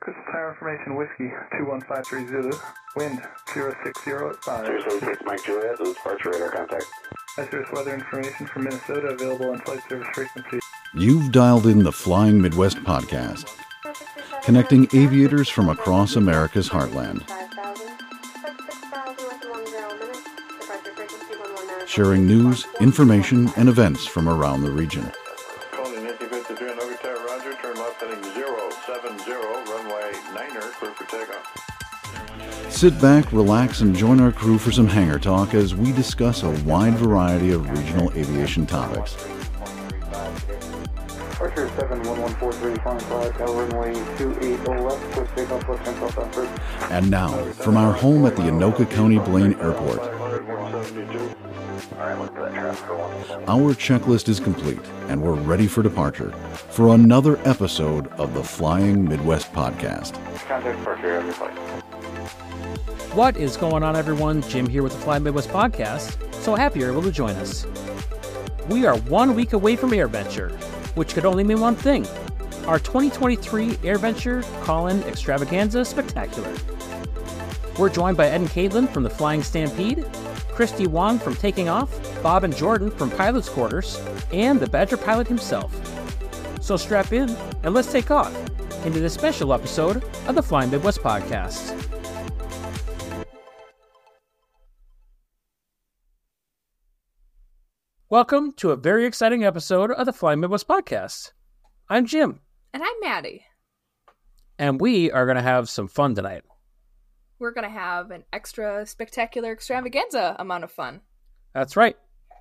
Crystal Tower Information Whiskey 21530 wind 060 at 5. 076 Mike Juliet, this is departure radar contact. Hazardous weather information from Minnesota available on flight service frequency. You've dialed in the Flying Midwest podcast, connecting aviators from across America's heartland, sharing news, information, and events from around the region. Sit back, relax, and join our crew for some hangar talk as we discuss a wide variety of regional aviation topics. Archer 71143 flying flight, Tower runway 28 left, push takeoff left hand south south first. And now, from our home at the Anoka County Blaine Airport, our checklist is complete and we're ready for departure for another episode of the Flying Midwest podcast. What is going on, everyone? Jim here with the Fly Midwest podcast. So happy you're able to join us. We are one week away from AirVenture, which could only mean one thing our 2023 AirVenture Call In Extravaganza Spectacular. We're joined by Ed and Caitlin from the Flying Stampede, Christy Wong from Taking Off, Bob and Jordan from Pilot's Quarters, and the Badger pilot himself. So strap in and let's take off into this special episode of the Flying Midwest podcast. Welcome to a very exciting episode of the Flying Midwest podcast. I'm Jim, And I'm Maddie. and we are going to have some fun tonight. We're going to have an extra spectacular extravaganza amount of fun. That's right.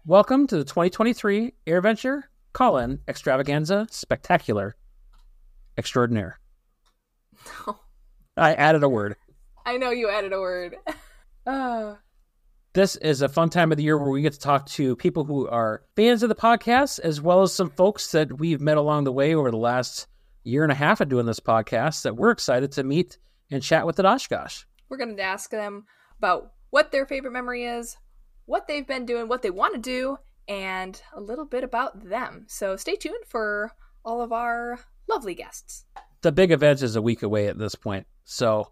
Welcome to the 2023 AirVenture Call In Extravaganza Spectacular Extraordinaire. I added a word. I know you added a word. uh, This is a fun time of the year where we get to talk to people who are fans of the podcast, as well as some folks that we've met along the way over the last year and a half of doing this podcast that we're excited to meet and chat with at Oshkosh. we're going to ask them about what their favorite memory is, what they've been doing, what they want to do, and a little bit about them. So stay tuned for all of our lovely guests. the big event is a week away at this point. So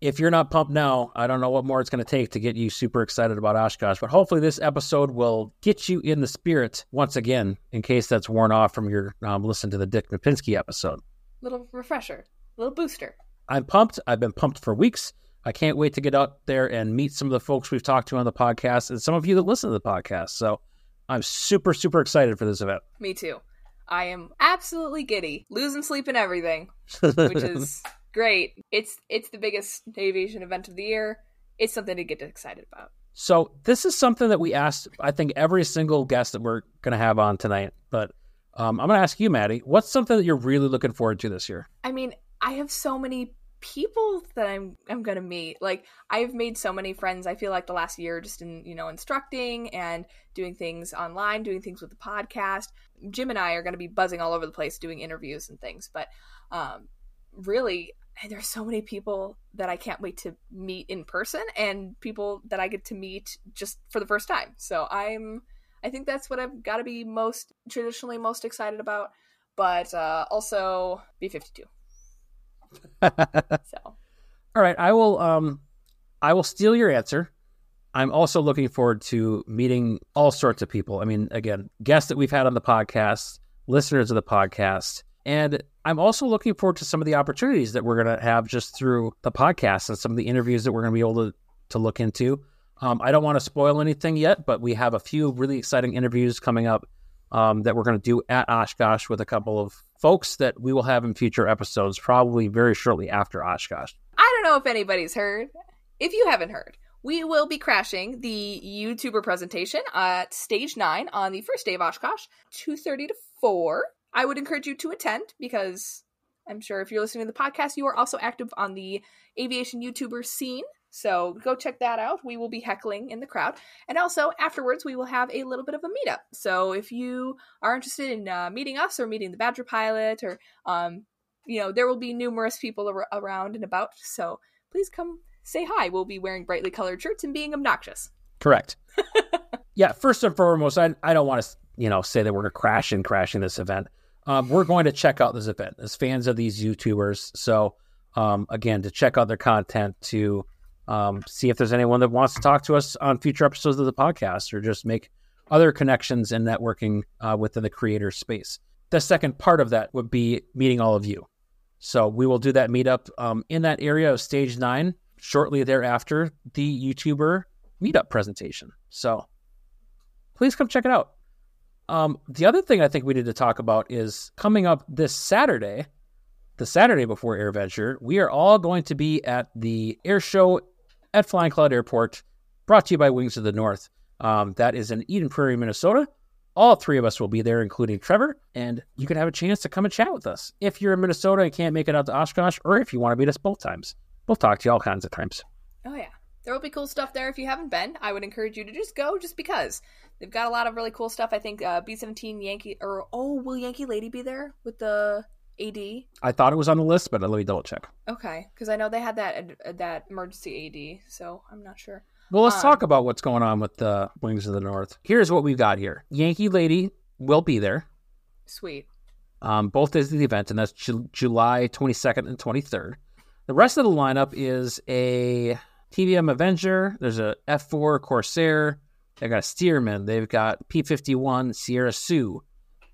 if you're not pumped now, I don't know what more it's going to take to get you super excited about Oshkosh. But hopefully, this episode will get you in the spirit once again, in case that's worn off from your um, listen to the Dick Knapinski episode. Little refresher, little booster. I'm pumped. I've been pumped for weeks. I can't wait to get out there and meet some of the folks we've talked to on the podcast and some of you that listen to the podcast. So I'm super, super excited for this event. Me too. I am absolutely giddy, losing sleep and everything. which is great. It's it's the biggest aviation event of the year. It's something to get excited about. So this is something that we asked, I think, every single guest that we're going to have on tonight. But um, I'm going to ask you, Maddie, what's something that you're really looking forward to this year? I mean, I have so many people that I'm I'm gonna meet. Like I've made so many friends. I feel like the last year just in you know instructing and doing things online, doing things with the podcast. Jim and I are gonna be buzzing all over the place doing interviews and things. But um, really, there's so many people that I can't wait to meet in person and people that I get to meet just for the first time. So I'm I think that's what I've got to be most traditionally most excited about. But uh, also B52. So All right, I will um I will steal your answer. I'm also looking forward to meeting all sorts of people. I mean, again, guests that we've had on the podcast, listeners of the podcast, and I'm also looking forward to some of the opportunities that we're going to have just through the podcast and some of the interviews that we're going to be able to to look into. Um, I don't want to spoil anything yet, but we have a few really exciting interviews coming up um, that we're going to do at Oshkosh with a couple of folks that we will have in future episodes, probably very shortly after Oshkosh. I don't know if anybody's heard. If you haven't heard, we will be crashing the YouTuber presentation at stage nine on the first day of Oshkosh, two thirty to four. I would encourage you to attend because I'm sure if you're listening to the podcast, you are also active on the aviation YouTuber scene. So go check that out. We will be heckling in the crowd. And also, afterwards, we will have a little bit of a meetup. So if you are interested in uh, meeting us or meeting the Badger pilot, or, um, you know, there will be numerous people ar- around and about. So please come say hi. We'll be wearing brightly colored shirts and being obnoxious. Correct. yeah, first and foremost, I, I don't want to you know say that we're crashing crashing this event. Um, we're going to check out this event as fans of these YouTubers. So Um, again, to check out their content, to um, see if there's anyone that wants to talk to us on future episodes of the podcast, or just make other connections and networking uh, within the creator space. The second part of that would be meeting all of you. So we will do that meetup um, in that area of stage nine shortly thereafter the YouTuber meetup presentation. So please come check it out. Um, the other thing I think we need to talk about is coming up this Saturday, the Saturday before AirVenture, we are all going to be at the air show at Flying Cloud Airport, brought to you by Wings of the North. Um, that is in Eden Prairie, Minnesota. All three of us will be there, including Trevor, and you can have a chance to come and chat with us if you're in Minnesota and can't make it out to Oshkosh, or if you want to meet us both times. We'll talk to you all kinds of times. Oh yeah. There will be cool stuff there if you haven't been. I would encourage you to just go just because. They've got a lot of really cool stuff. I think uh, B17 Yankee or oh, will Yankee Lady be there with the AD? I thought it was on the list, but let me double check. Okay, because I know they had that uh, that emergency AD, so I'm not sure. Well, let's Um, talk about what's going on with the Wings of the North. Here's what we've got here Yankee Lady will be there, Sweet. um, both days of the event, and that's Ju- July 22nd and 23rd. The rest of the lineup is a TBM Avenger, there's a F4 Corsair, they've got a Stearman, they've got P 51 Sierra Sue,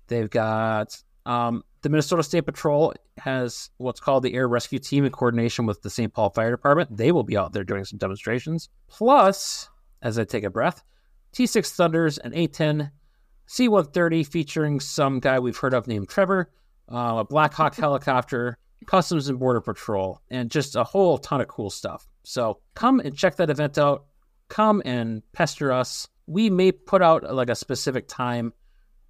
they've got um, the Minnesota State Patrol has what's called the Air Rescue Team in coordination with the St. Paul Fire Department. They will be out there doing some demonstrations. Plus, as I take a breath, T6 Thunders and A10 C 130 featuring some guy we've heard of named Trevor, uh, a Black Hawk helicopter, Customs and Border Patrol, and just a whole ton of cool stuff. So come and check that event out. Come and pester us. We may put out like a specific time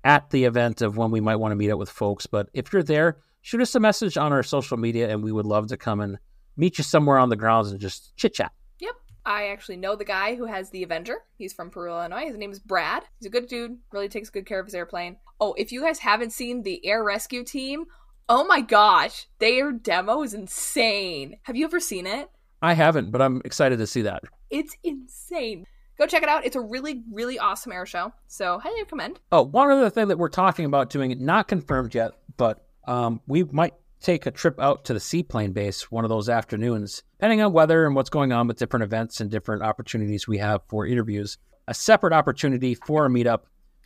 at the event of when we might want to meet up with folks. But if you're there, shoot us a message on our social media, and we would love to come and meet you somewhere on the grounds and just chit chat. Yep. I actually know the guy who has the Avenger. He's from Peru, Illinois. His name is Brad. He's a good dude. Really takes good care of his airplane. Oh, if you guys haven't seen the Air Rescue Team, oh my gosh, their demo is insane. Have you ever seen it? I haven't, but I'm excited to see that. It's insane. Go check it out. It's a really, really awesome air show. So highly recommend. Oh, one other thing that we're talking about doing, not confirmed yet, but um, we might take a trip out to the seaplane base one of those afternoons, depending on weather and what's going on with different events and different opportunities we have for interviews. A separate opportunity for a meetup,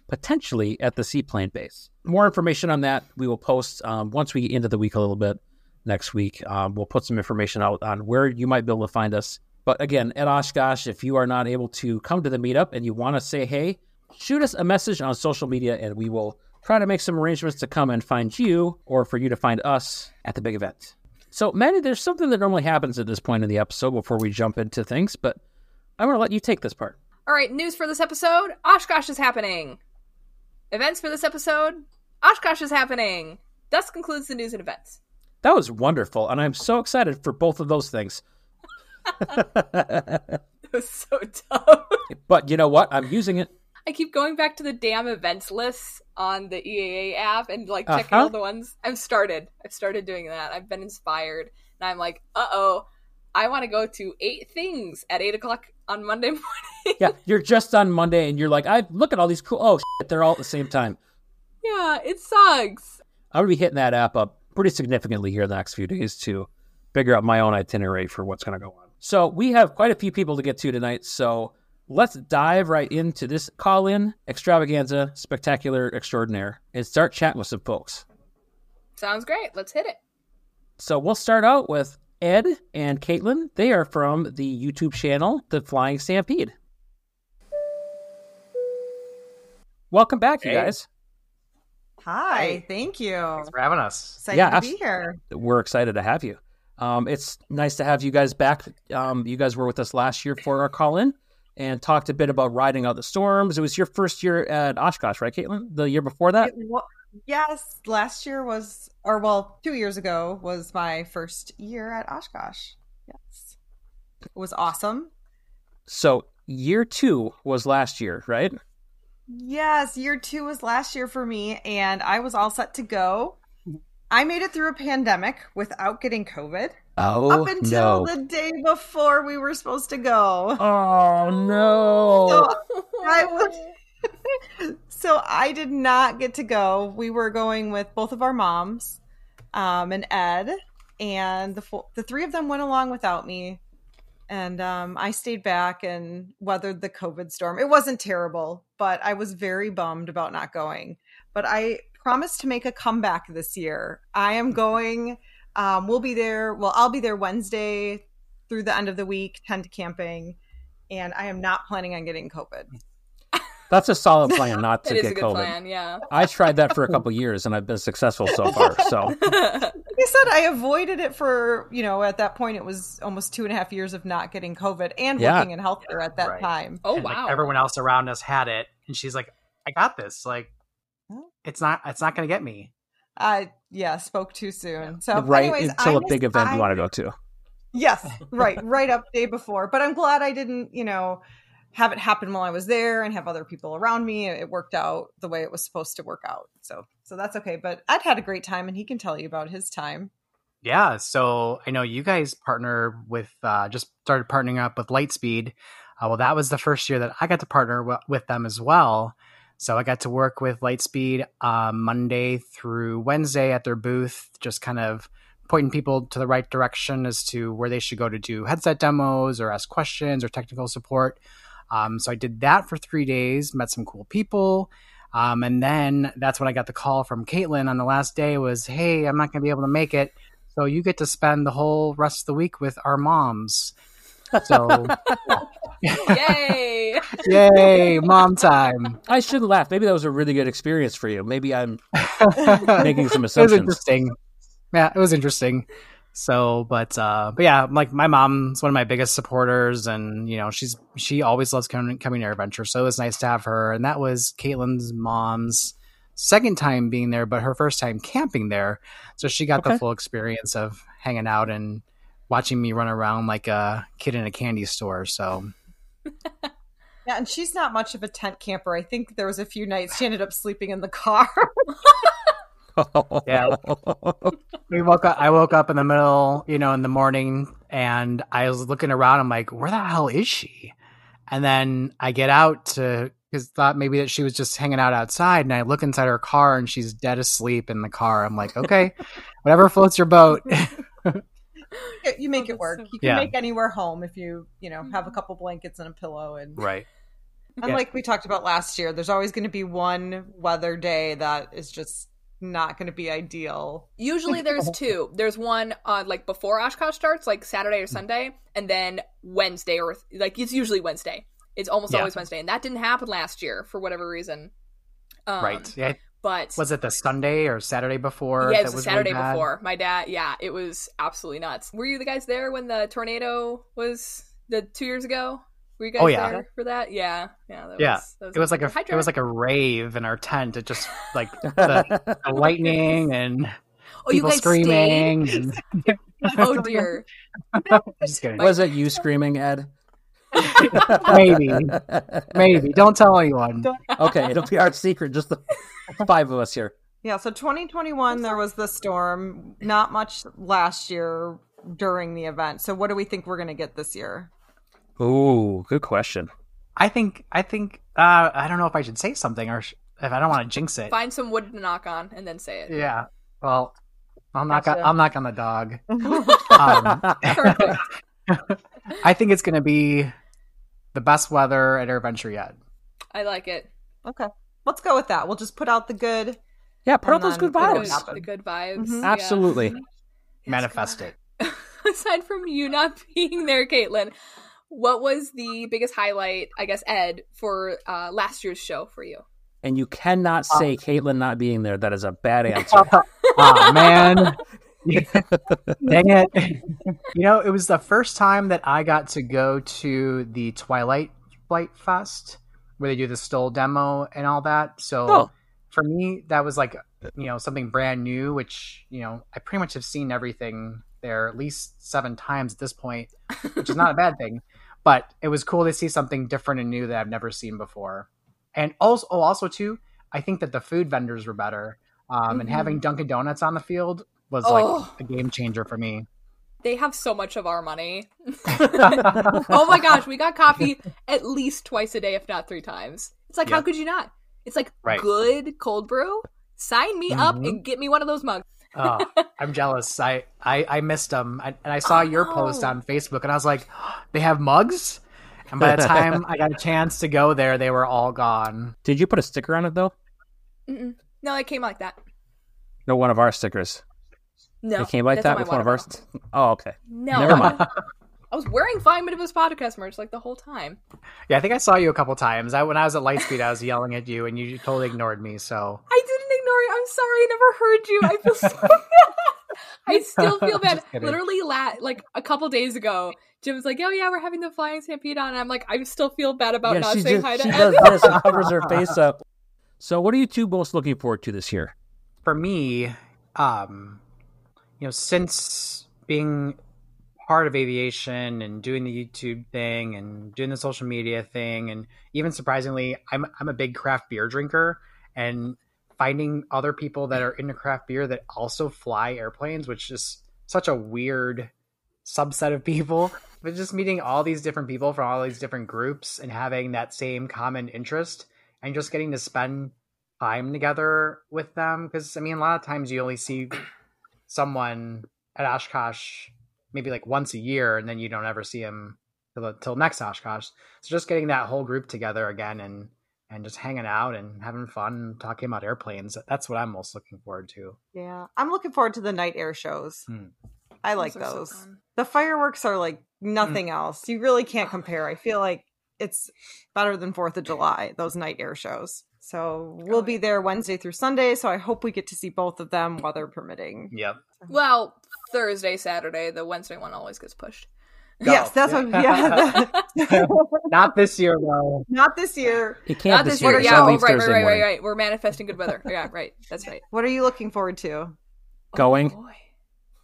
potentially at the seaplane base. More information on that we will post um, once we get into the week a little bit next week. Um, we'll put some information out on where you might be able to find us. But again, at Oshkosh, if you are not able to come to the meetup and you want to say hey, shoot us a message on social media and we will try to make some arrangements to come and find you or for you to find us at the big event. So, Maddie, there's something that normally happens at this point in the episode before we jump into things, but I'm going to let you take this part. All right, news for this episode Oshkosh is happening. Events for this episode Oshkosh is happening. Thus concludes the news and events. That was wonderful, and I'm so excited for both of those things. It was so dumb. But you know what? I'm using it. I keep going back to the damn events lists on the EAA app and like checking Uh-huh. all the ones. I've started. I've started doing that. I've been inspired, and I'm like, uh oh, I want to go to eight things at eight o'clock on Monday morning. Yeah, you're just on Monday, and you're like, I look at all these cool. Oh, shit, they're all at the same time. yeah, it sucks. I'm gonna be hitting that app up pretty significantly here the next few days to figure out my own itinerary for what's gonna go on. So we have quite a few people to get to tonight. So let's dive right into this call-in extravaganza, spectacular extraordinaire, and start chatting with some folks. Sounds great. Let's hit it. So we'll start out with Ed and Caitlin. They are from the YouTube channel, The Flying Stampede. Welcome back, you guys. Hi, Hey. thank you. Thanks for having us. Excited Yeah, to be here. We're excited to have you. Um, it's nice to have you guys back. Um, you guys were with us last year for our call in and talked a bit about riding out the storms. It was your first year at Oshkosh, right, Caitlin? The year before that? Yes, last year was, or well, two years ago was my first year at Oshkosh. Yes, it was awesome. So year two was last year, right? Yes, year two was last year for me, and I was all set to go. I made it through a pandemic without getting COVID Oh, up until no. the day before we were supposed to go. Oh, no. So I was so I did not get to go. We were going with both of our moms, um, and Ed, and the the three of them went along without me, and um, I stayed back and weathered the COVID storm. It wasn't terrible, but I was very bummed about not going. But I promised to make a comeback this year. I am going. Um, we'll be there. Well, I'll be there Wednesday through the end of the week, tent camping, and I am not planning on getting COVID. That's a solid plan not It to is get a good COVID. plan, yeah. I tried that for a couple years and I've been successful so far. So Like I said, I avoided it for, you know, at that point it was almost two and a half years of not getting COVID and Yeah. working in healthcare at that Right. time. oh and, wow. like, everyone else around us had it, and she's like, "I got this. Like, it's not. It's not going to get me." I yeah, spoke too soon. So right anyways, until I a big miss- event I- you want to go to. Yes, right, right up day before. But I'm glad I didn't, you know, have it happen while I was there and have other people around me. It worked out the way it was supposed to work out. So so that's okay. But I'd had a great time and he can tell you about his time. Yeah, so I know you guys partner with uh, just started partnering up with Lightspeed. Uh, well, that was the first year that I got to partner w- with them as well. So I got to work with Lightspeed uh, Monday through Wednesday at their booth, just kind of pointing people to the right direction as to where they should go to do headset demos or ask questions or technical support. Um, so I did that for three days, met some cool people. Um, and then that's when I got the call from Caitlin on the last day was, Hey, I'm not going to be able to make it. So you get to spend the whole rest of the week with our moms. So Yay! yay, mom time. I shouldn't laugh. Maybe that was a really good experience for you. Maybe I'm making some assumptions. It was interesting. Yeah, it was interesting. So, but uh, but yeah, like my mom's one of my biggest supporters, and you know she's she always loves coming coming to AirVenture. So it was nice to have her, and that was Caitlin's mom's second time being there, but her first time camping there. So she got Okay. the full experience of hanging out and watching me run around like a kid in a candy store. So Yeah, and she's not much of a tent camper. I think there was a few nights she ended up sleeping in the car. Yeah. we woke up i woke up in the middle you know in the morning and i was looking around i'm like where the hell is she and then i get out to because thought maybe that she was just hanging out outside and i look inside her car and she's dead asleep in the car i'm like okay whatever floats your boat you make it work. You can Yeah. make anywhere home if you, you know, have a mm-hmm. couple blankets and a pillow and right And Yeah. like we talked about last year, there's always going to be one weather day that is just not going to be ideal. Usually there's two. There's one on like before Oshkosh starts, like Saturday or Sunday, and then Wednesday or like it's usually Wednesday. It's almost Yeah. always Wednesday, and that didn't happen last year for whatever reason. Um, right yeah But was it the sunday or saturday before yeah, it was, was the really Saturday before. My dad, yeah, it was absolutely nuts. Were you the guys there when the tornado was the two years ago? Were you oh, guys Oh, yeah. there for that? Yeah, yeah, that Yeah. was, that it was like a Hi, it was like a rave in our tent it just like the, the lightning and oh, you people guys screaming and Oh dear, just kidding Was it you screaming, Ed? maybe maybe don't tell anyone okay, it'll be our secret. Just the five of us here. Yeah, so 2021 there was the storm, not much last year during the event. So what do we think we're going to get this year? Ooh, good question. i think i think uh i don't know if i should say something or sh- if i don't want to jinx it find some wood to knock on and then say it. yeah well i'll knock on, Gotcha. i'll knock on the dog um, i think it's gonna be the best weather at AirVenture yet I like it. Okay. Let's go with that. We'll just put out the good. yeah, put out those good it'll The vibes. good, the good vibes. Mhm. yeah. Absolutely. manifest it Aside from you not being there, Caitlin, what was the biggest highlight, I guess, Ed, for uh, last year's show for you? And you cannot say Caitlin not being there. That is a bad answer. oh man dang it you know it was the first time that i got to go to the twilight flight fest where they do the STOL demo and all that so Oh. for me that was like you know something brand new which you know i pretty much have seen everything there at least seven times at this point which is not a bad thing but it was cool to see something different and new that i've never seen before and also oh, also too i think that the food vendors were better um, and Mhm. having dunkin' donuts on the field was Oh. like a game changer for me They have so much of our money. oh my gosh, we got coffee at least twice a day, if not three times. It's like, how could you not? It's like Right. good cold brew. Sign me up Mhm. and get me one of those mugs. Oh, I'm jealous. I, I, I missed them. I, and I saw your post Oh. on Facebook and I was like, they have mugs? And by the time I got a chance to go there, they were all gone. Did you put a sticker on it though? Mm-mm. No, it came like that. No, one of our stickers. No, it came like that on my with one of water ours. Oh, okay. No, Never mind. I was wearing Flying Midwest podcast merch like the whole time. Yeah, I think I saw you a couple times. I when I was at Lightspeed, I was yelling at you, and you totally ignored me. So I didn't ignore you. I'm sorry. I never heard you. I feel so bad. I still feel bad. Literally, la- like a couple days ago, Jim was like, "Oh yeah, we're having the flying stampede on." And I'm like, I still feel bad about yeah, not saying just, hi to she Ed. does this and covers her face up. So, what are you two most looking forward to this year? for me, um, you know, since being part of aviation and doing the YouTube thing and doing the social media thing, and even surprisingly, I'm I'm a big craft beer drinker, and finding other people that are into craft beer that also fly airplanes, which is such a weird subset of people. But just meeting all these different people from all these different groups and having that same common interest and just getting to spend time together with them because I mean a lot of times you only see someone at Oshkosh maybe like once a year and then you don't ever see him till, till next Oshkosh. So just getting that whole group together again and and just hanging out and having fun and talking about airplanes. That's what I'm most looking forward to. Yeah, I'm looking forward to the night air shows. Hmm. I like Those are so the fireworks are like nothing else. You really can't compare. I feel like it's better than Fourth of July. Those night air shows. So we'll Oh, be there Wednesday through Sunday. So I hope we get to see both of them, weather permitting. Yep. Well, Thursday, Saturday, the Wednesday one always gets pushed. Yes, that's what. Yeah, Not this year though. not this year. It can't Not this this year. year. Yeah, oh, right, right, right, right, right. We're manifesting good weather. Yeah, right. That's right. What are you looking forward to? Going. Oh, boy.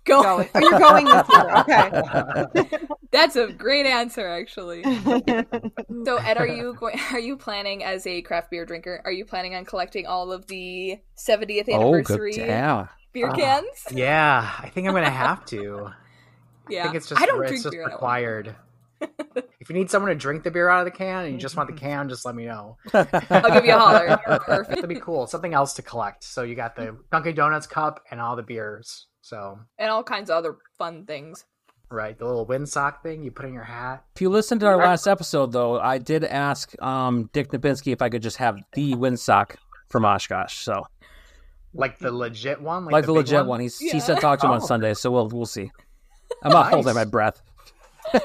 Going. Oh, you're going this year. Okay. That's a great answer, actually. So, Ed, are you going? Are you planning as a craft beer drinker? Are you planning on collecting all of the 70th Oh, anniversary good. Yeah. beer Ah. cans? Yeah, I think I'm gonna have to. Yeah, I think it's just I don't it's drink just beer. Required. if you need someone to drink the beer out of the can and you just want the can, just let me know. I'll give you a holler. Perfect. That'd be cool. Something else to collect. So you got the Dunkin' Donuts cup and all the beers. So And all kinds of other fun things. right, the little windsock thing you put in your hat. If you listened to our last episode, though, I did ask um, Dick Knapinski if I could just have the windsock from Oshkosh. So, Like the legit one? like, the, big legit one. He's, Yeah. He said talk to him on Oh. Sunday, so we'll we'll see. I'm not Nice. holding my breath.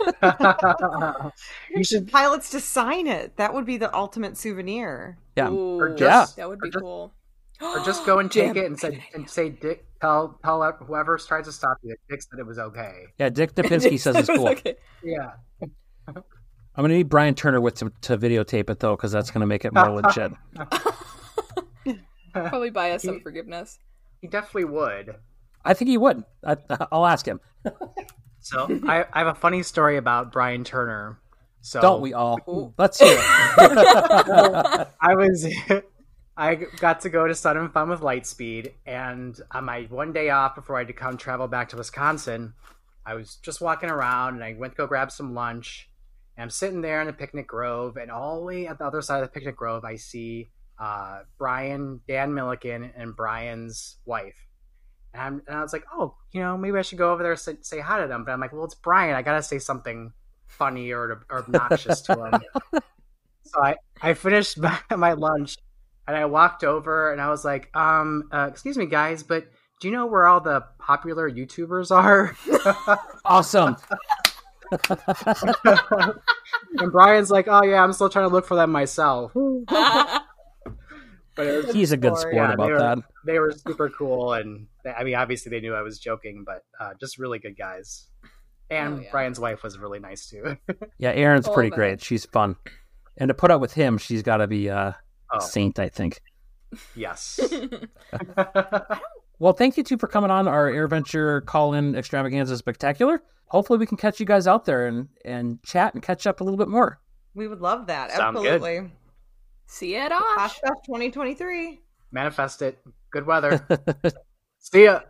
you should Pilots to sign it. That would be the ultimate souvenir. Yeah. Ooh, Or just- that would be or just- cool. or just go and take Jam. it and say and say Dick tell tell whoever tries to stop you that Dick said it was okay. Yeah, Dick Knapinski says it's cool. okay. Yeah. I'm going to need Brian Turner with to, to videotape it, though, because that's going to make it more legit. Probably buy us some He- forgiveness. He definitely would. I think he would. I, I'll ask him. So I, I have a funny story about Brian Turner. So Don't we all? Let's hear it. I was I got to go to Sun and Fun with Lightspeed, and on my one day off before I had to come travel back to Wisconsin, I was just walking around and I went to go grab some lunch. And I'm sitting there in the picnic grove, and all the way at the other side of the picnic grove, I see uh, Brian, Dan Milliken, and Brian's wife. And, I'm, and I was like, oh, you know, maybe I should go over there and say, say hi to them. But I'm like, well, it's Brian. I got to say something funny or, or obnoxious to him. so I, I finished my, my lunch and I walked over and I was like, um, uh, excuse me, guys, but do you know where all the popular YouTubers are? awesome. and Brian's like, oh, yeah, I'm still trying to look for them myself. But it was, He's a good sport Yeah, about they were- that. they were super cool. And they, I mean, obviously they knew I was joking, but uh, just really good guys. And Oh, yeah. Brian's wife was really nice too. Yeah, Erin's All pretty of great. She's fun. And to put up with him, she's got to be uh, oh, a saint, I think. yes. Well, thank you two for coming on our AirVenture call-in extravaganza spectacular. Hopefully, we can catch you guys out there and, and chat and catch up a little bit more. We would love that. Sound good. Absolutely. See you at Osh. Flash Fest 2023. Manifest it. Good weather. See ya.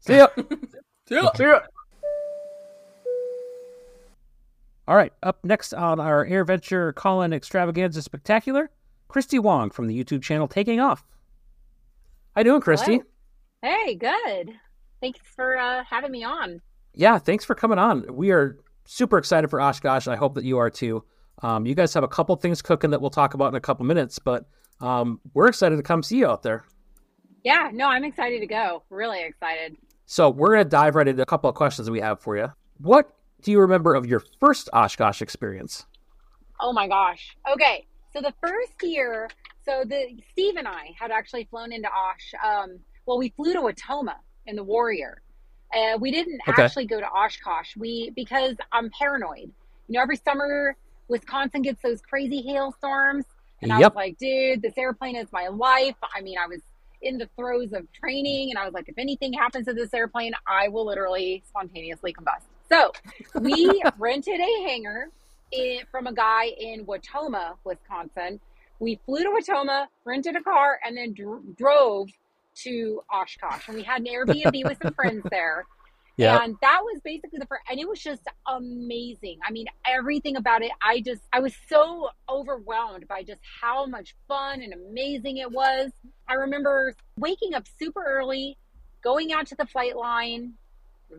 See ya. See ya. See ya. All right, up next on our AirVenture call-in extravaganza spectacular, Christy Wong from the YouTube channel Taking Off. How you doing, Christy? Hello. Hey, good. Thanks for uh, having me on. Yeah, thanks for coming on. We are super excited for Oshkosh. And I hope that you are too. Um, you guys have a couple things cooking that we'll talk about in a couple minutes, but um, we're excited to come see you out there. Yeah, no, I'm excited to go. Really excited. So we're going to dive right into a couple of questions that we have for you. What do you remember of your first Oshkosh experience? Oh my gosh. Okay, so the first year, so the Steve and I had actually flown into Osh. Um, well, we flew to Wautoma in the Warrior. Uh, we didn't Okay. actually go to Oshkosh. We because I'm paranoid. You know, every summer Wisconsin gets those crazy hailstorms, and I was like, dude, this airplane is my life. I mean, I was in the throes of training, and I was like, if anything happens to this airplane, I will literally spontaneously combust. So we rented a hangar in, from a guy in Wautoma, Wisconsin. We flew to Wautoma, rented a car, and then dr- drove to Oshkosh. And we had an Airbnb with some friends there. Yeah. And that was basically the first, and it was just amazing. I mean, everything about it, I just, I was so overwhelmed by just how much fun and amazing it was. I remember waking up super early, going out to the flight line,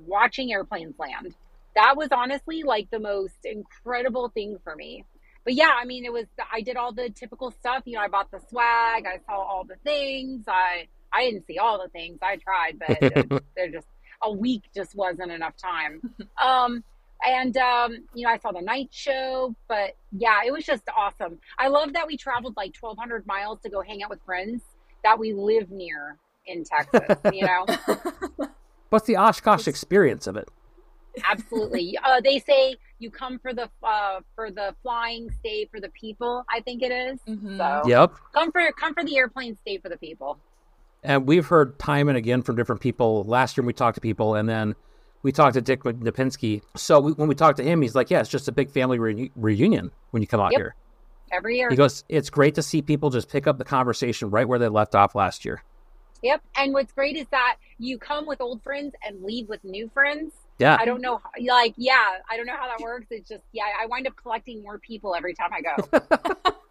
watching airplanes land. That was honestly like the most incredible thing for me. But yeah, I mean, it was, I did all the typical stuff. You know, I bought the swag, I saw all the things. I, I didn't see all the things. I tried, but they're just, a week just wasn't enough time. Um, and um, you know, I saw the night show, but yeah, it was just awesome. I love that we traveled like 1,200 miles to go hang out with friends that we live near in Texas. You know, What's the Oshkosh experience of it? absolutely. Uh, they say you come for the uh, for the flying, stay for the people. I think it is. Mhm. So Yep. come for come for the airplane, stay for the people. And we've heard time and again from different people. Last year we talked to people, and then we talked to Dick Knapinski. So we, when we talked to him, he's like, "Yeah, it's just a big family reu- reunion when you come out Yep. here." Every year. He goes, "It's great to see people just pick up the conversation right where they left off last year." Yep. And what's great is that you come with old friends and leave with new friends. Yeah. I don't know, how- like, yeah, I don't know how that works. It's just, yeah, I wind up collecting more people every time I go.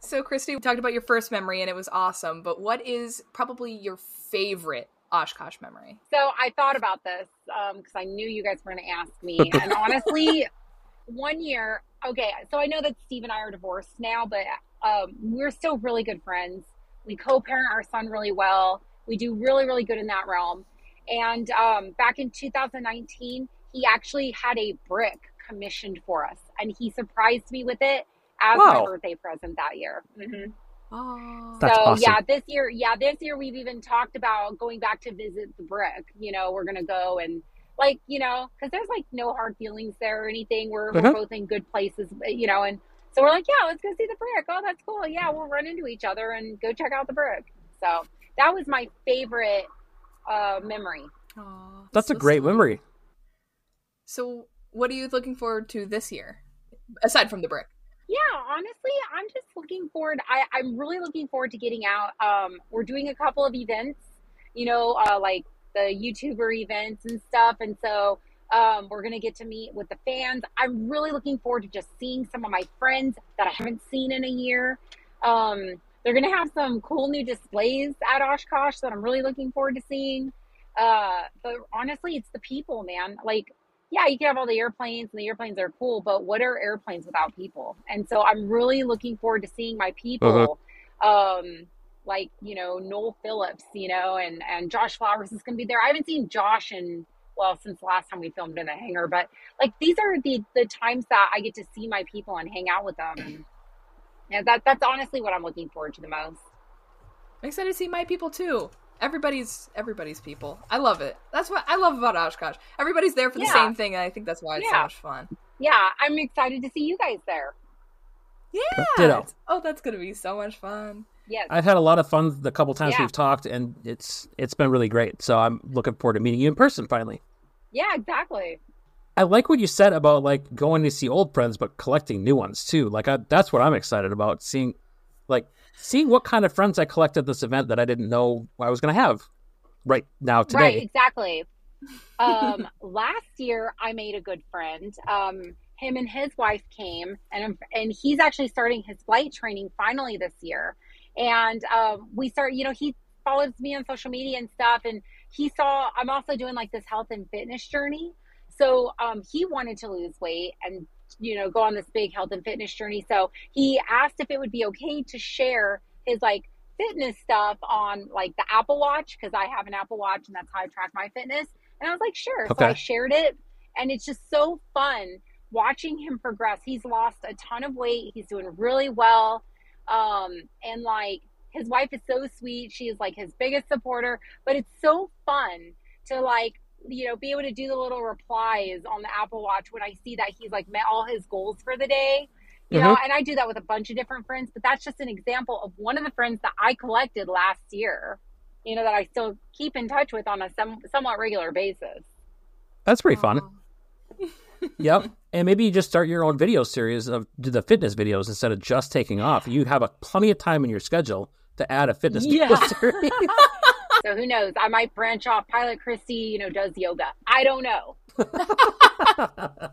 So, Christy, we talked about your first memory and it was awesome, but what is probably your favorite Oshkosh memory? so I thought about this because I knew you guys were going to ask me. And honestly, one year, okay, so I know that Steve and I are divorced now, but um, we're still really good friends. We co parent our son really well. We do really, really good in that realm. And um, back in 2019, he actually had a brick commissioned for us, and he surprised me with it as my birthday present that year. hmm Oh, so awesome. yeah, this year, yeah, this year we've even talked about going back to visit the brick. You know, we're gonna go and like, you know, because there's like no hard feelings there or anything. We're, we're both in good places, you know, and so we're like, yeah, let's go see the brick. Oh, that's cool. Yeah, we'll run into each other and go check out the brick. So that was my favorite uh, memory. Aw, That's a so great sweet. memory. So, what are you looking forward to this year, aside from the brick? Yeah, honestly, I'm just looking forward. I, I'm really looking forward to getting out. Um, we're doing a couple of events, you know, uh, like the YouTuber events and stuff. And so um, we're to get to meet with the fans. I'm really looking forward to just seeing some of my friends that I haven't seen in a year. Um, they're to have some cool new displays at Oshkosh that I'm really looking forward to seeing. Uh, but honestly, it's the people, man. Like, yeah, you can have all the airplanes and the airplanes are cool, but what are airplanes without people? And so I'm really looking forward to seeing my people. Um, like, you know, Noel Phillips, you know, and, and Josh Flowers is going to be there. I haven't seen Josh in, well, since last time we filmed in the hangar, but like these are the, the times that I get to see my people and hang out with them. And yeah, that, that's honestly what I'm looking forward to the most. I'm excited to see my people too. Everybody's everybody's people. I love it. That's what I love about Oshkosh. Everybody's there for the Yeah. same thing, and I think that's why it's so much fun. Yeah, I'm excited to see you guys there. Yeah. Ditto. Oh, that's gonna be so much fun. Yes. I've had a lot of fun the couple times Yeah. we've talked, and it's it's been really great. So I'm looking forward to meeting you in person finally. Yeah, exactly. I like what you said about like going to see old friends, but collecting new ones too. Like I, that's what I'm excited about seeing, like seeing what kind of friends I collect at this event that I didn't know I was going to have right now today. Right, exactly. Um, last year, I made a good friend. Um, him and his wife came, and and he's actually starting his flight training finally this year. And um, we start, you know, he follows me on social media and stuff, and he saw I'm also doing like this health and fitness journey. So um, he wanted to lose weight and you know go on this big health and fitness journey. So he asked if it would be okay to share his like fitness stuff on like the Apple Watch because I have an Apple Watch and that's how I track my fitness. And I was like, sure. Okay. So I shared it, and it's just so fun watching him progress. He's lost a ton of weight. He's doing really well. Um, and like his wife is so sweet. She is like his biggest supporter, but it's so fun to like, you know, be able to do the little replies on the Apple Watch when I see that he's like met all his goals for the day. You know, mm-hmm. and I do that with a bunch of different friends, but that's just an example of one of the friends that I collected last year, you know, that I still keep in touch with on a some, somewhat regular basis. That's pretty fun. yep. And maybe you just start your own video series of do the fitness videos instead of just taking off. You have a plenty of time in your schedule to add a fitness video series. So who knows? I might branch off. Pilot Christy, you know, does yoga. I don't know.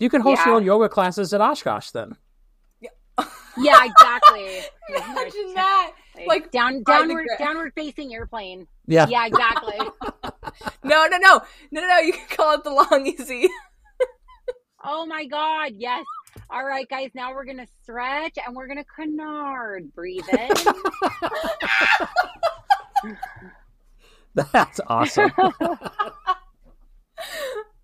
you can host your own yoga classes at Oshkosh then. Yeah, yeah exactly. Imagine that. Like, Like, down, downward, downward facing airplane. Yeah. Yeah, exactly. No, no, no, no, no, no. You can call it the Long-EZ. oh my God, yes. All right, guys. Now we're gonna stretch and we're gonna canard. Breathe in. That's awesome. I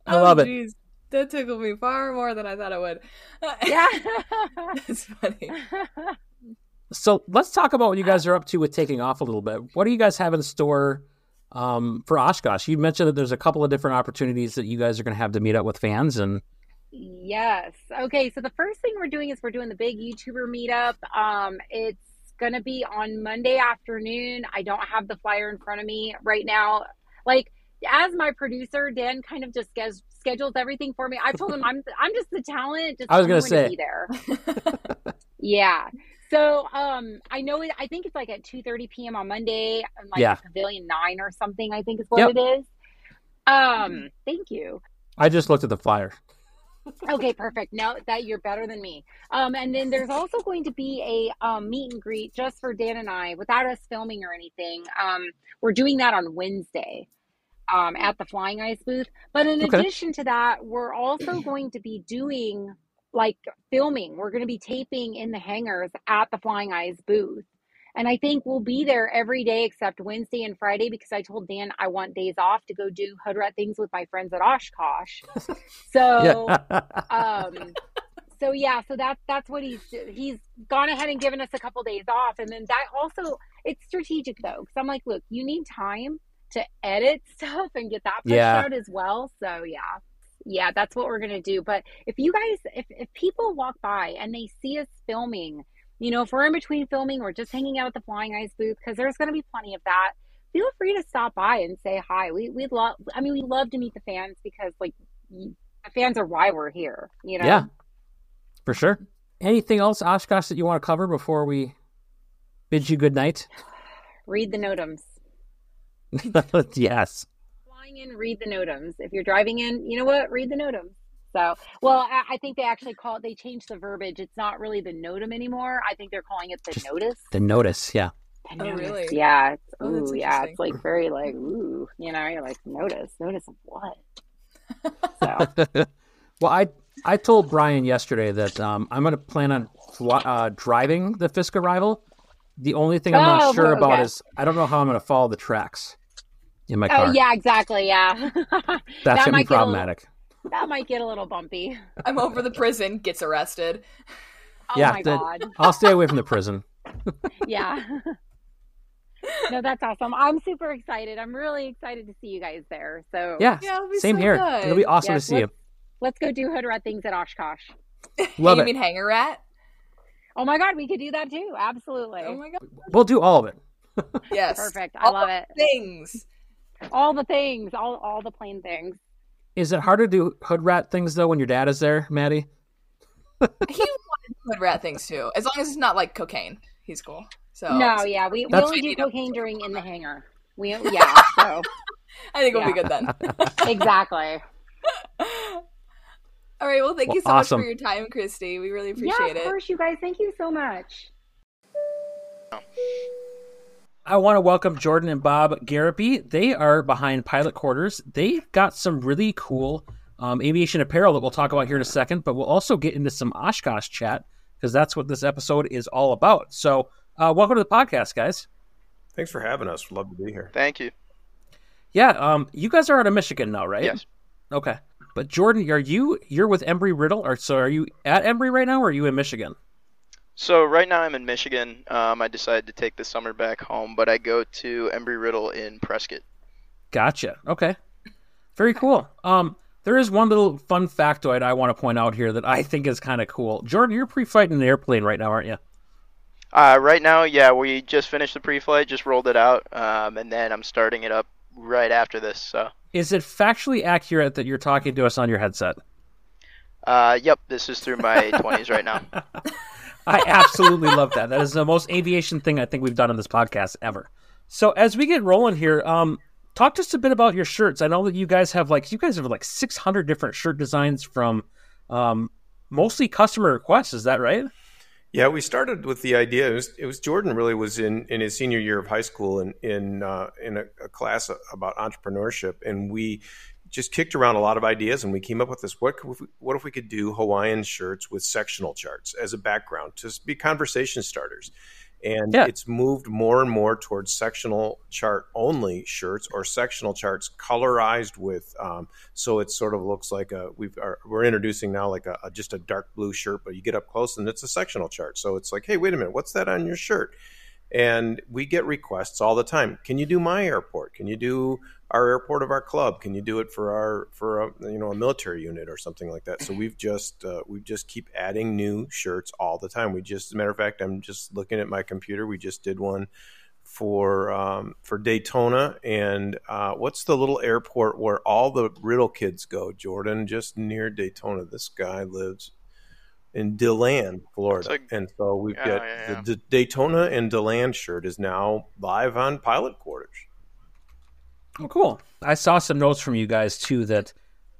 Oh, love it. jeez. That tickled me far more than I thought it would. yeah. It's funny. So let's talk about what you guys are up to with taking off a little bit. What do you guys have in store um, for Oshkosh? You mentioned that there's a couple of different opportunities that you guys are going to have to meet up with fans, and Yes. Okay. So the first thing we're doing is we're doing the big YouTuber meetup. Um, it's going to be on Monday afternoon. I don't have the flyer in front of me right now. Like, as my producer, Dan kind of just sched- schedules everything for me. I told him I'm I'm just the talent. Just I was gonna when to be there. yeah. So um, I know it. I think it's like at two thirty p.m. on Monday, like Yeah. Pavilion Nine or something. I think is what Yep. it is. Um, thank you. I just looked at the flyer. Okay, perfect. Now that you're better than me. Um, and then there's also going to be a um, meet and greet just for Dan and I without us filming or anything. Um, we're doing that on Wednesday um, at the Flying Eyes booth. But in Okay. addition to that, we're also going to be doing like filming. We're going to be taping in the hangars at the Flying Eyes booth. And I think we'll be there every day except Wednesday and Friday because I told Dan I want days off to go do hood rat things with my friends at Oshkosh. So yeah. um so yeah so that's that's what he's he's gone ahead and given us a couple days off and then that also it's strategic though because i'm like look you need time to edit stuff and get that pushed Yeah. out as well so yeah yeah that's what we're gonna do but if you guys if, if people walk by and they see us filming you know if we're in between filming or just hanging out at the flying eyes booth because there's gonna be plenty of that feel free to stop by and say hi. We we love i mean we love to meet the fans because like the fans are why we're here you know? Yeah, for sure. Anything else, Oshkosh, that you want to cover before we bid you good night? read the notams yes. flying in read the notams if you're driving in you know what? Read the notams so well I, I think they actually call it they changed the verbiage it's not really the notum anymore i think they're calling it the Just notice The notice, yeah. The Oh, notice. really? yeah it's, Oh, that's ooh, yeah it's like very like ooh you know you're like notice notice of what so well, I I told Brian yesterday that um, I'm going to plan on uh, driving the Fisk arrival. The only thing I'm not Oh, sure about is I don't know how I'm going to follow the tracks in my oh car. yeah exactly yeah That's that going to be might get a little- problematic. That might get a little bumpy I'm over the prison, gets arrested. oh Yeah, my the- god I'll stay away from the prison. yeah no that's awesome i'm super excited i'm really excited to see you guys there so Yeah, Yeah, it'll be same so here. good. It'll be awesome Yes, to see you. let's- let's go do hood rat things at oshkosh Love you it. mean hangar rat? Oh my god, we could do that too. Absolutely. Oh my god. We'll do all of it. Yes. Perfect. I All love it. Things. All the things, all all the plain things. Is it harder to do hood rat things though when your dad is there, Maddie? He wanted hood rat things too. As long as it's not like cocaine. He's cool. So No, yeah, we, we only do cocaine during in the hangar. We yeah, so I think we'll be good then. exactly. All right. Well, thank you so awesome. much for your time, Christy. We really appreciate it. yeah, appreciate of it. course, you guys. Thank you so much. Oh. I want to welcome Jordan and Bob Garypie. They are behind Pilot Quarters. They've got some really cool um, aviation apparel that we'll talk about here in a second, but we'll also get into some Oshkosh chat because that's what this episode is all about. So, uh, welcome to the podcast, guys. Thanks for having us. Love to be here. Thank you. Yeah, um, you guys are out of Michigan now, right? Yes. Okay, but Jordan, are you you're with Embry Riddle, or so are you at Embry right now, or are you in Michigan? So right now I'm in Michigan. Um, I decided to take the summer back home, but I go to Embry Riddle in Prescott. Gotcha. Okay. Very cool. Um, there is one little fun factoid I want to point out here that I think is kind of cool. Jordan, you're pre-flight in an airplane right now, aren't you? Uh, right now, yeah, we just finished the pre-flight, just rolled it out, um, and then I'm starting it up right after this. So. Is it factually accurate that you're talking to us on your headset? Uh, yep, this is through my 20s right now. I absolutely love that. That is the most aviation thing I think we've done on this podcast ever. So as we get rolling here, um, talk to us a bit about your shirts. I know that you guys have like you guys have like 600 different shirt designs from um, mostly customer requests. Is that right? Yeah, we started with the idea. It was, it was Jordan really was in, in his senior year of high school in in uh, in a, a class about entrepreneurship, and we just kicked around a lot of ideas and we came up with this what if we, what if we could do hawaiian shirts with sectional charts as a background to be conversation starters? And yeah. it's moved more and more towards sectional chart only shirts or sectional charts colorized with um, so it sort of looks like a we've are, we're introducing now like a, a, just a dark blue shirt but you get up close and it's a sectional chart. So it's like hey wait a minute what's that on your shirt and we get requests all the time. Can you do my airport? Can you do our airport of our club? Can you do it for our for a you know a military unit or something like that? So we've just uh, we just keep adding new shirts all the time. We just as a matter of fact i'm just looking at my computer. We just did one for um, for daytona. And uh, what's the little airport where all the riddle kids go jordan? Just near daytona. This guy lives in DeLand, Florida. Like, and so we've got yeah, yeah. The, the, Daytona and DeLand shirt is now live on pilot quarters. Oh, cool. I saw some notes from you guys too that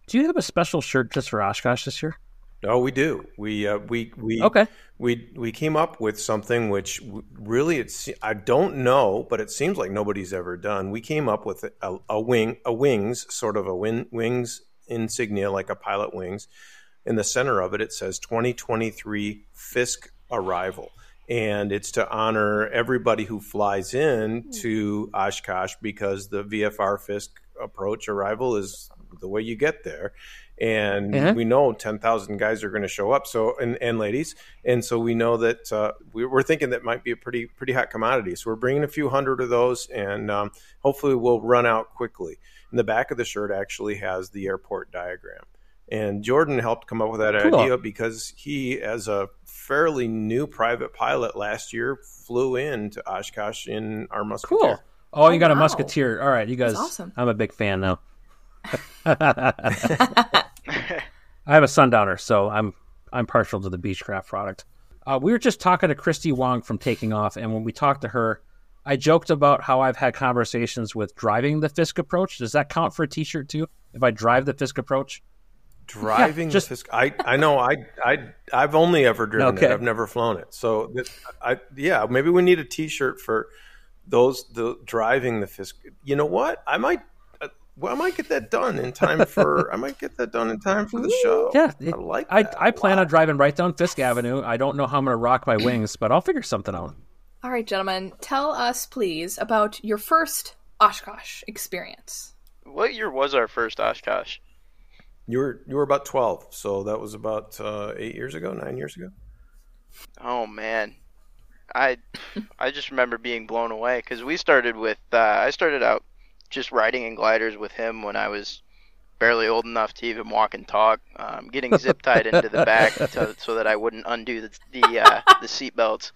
do you have a special shirt just for Oshkosh this year? Oh, we do. We uh, we we okay. We we came up with something which really it's I don't know, but it seems like nobody's ever done. We came up with a, a wing, a wings, sort of a win, wings insignia like a pilot wings, in the center of it, it says 2023 Fisk arrival. And it's to honor everybody who flies in to Oshkosh because the VFR Fisk approach arrival is the way you get there. And uh-huh. we know 10,000 guys are going to show up. So, and, and ladies. And so we know that uh, we, are thinking that might be a pretty, pretty hot commodity. So we're bringing a few hundred of those and um, hopefully we'll run out quickly. And the back of the shirt actually has the airport diagram. And Jordan helped come up with that cool. idea because he, as a fairly new private pilot last year, flew in to Oshkosh in our Musketeer. Cool. Oh, you got oh, wow. a Musketeer. All right, you guys. awesome. I'm a big fan now. I have a Sundowner, so I'm I'm partial to the Beechcraft product. Uh, we were just talking to Christy Wong from Taking Off, and when we talked to her, I joked about how I've had conversations with driving the Fisk approach. Does that count for a T-shirt too? If I drive the Fisk approach? Driving yeah, just, Fisk. I I know I I I've only ever driven okay. it. I've never flown it. So I yeah, maybe we need a T-shirt for those the driving the Fisk. You know what? I might. Uh, well, I might get that done in time for. I might get that done in time for the show. Yeah, it, I like. I I plan on driving right down Fisk Avenue. I don't know how I'm going to rock my wings, but I'll figure something out. All right, gentlemen, tell us please about your first Oshkosh experience. What year was our first Oshkosh? You were you were about twelve, so that was about uh, eight years ago, nine years ago. Oh man, I I just remember being blown away because we started with uh, I started out just riding in gliders with him when I was barely old enough to even walk and talk, um, getting zip tied into the back to, so that I wouldn't undo the the, uh, the seat belts.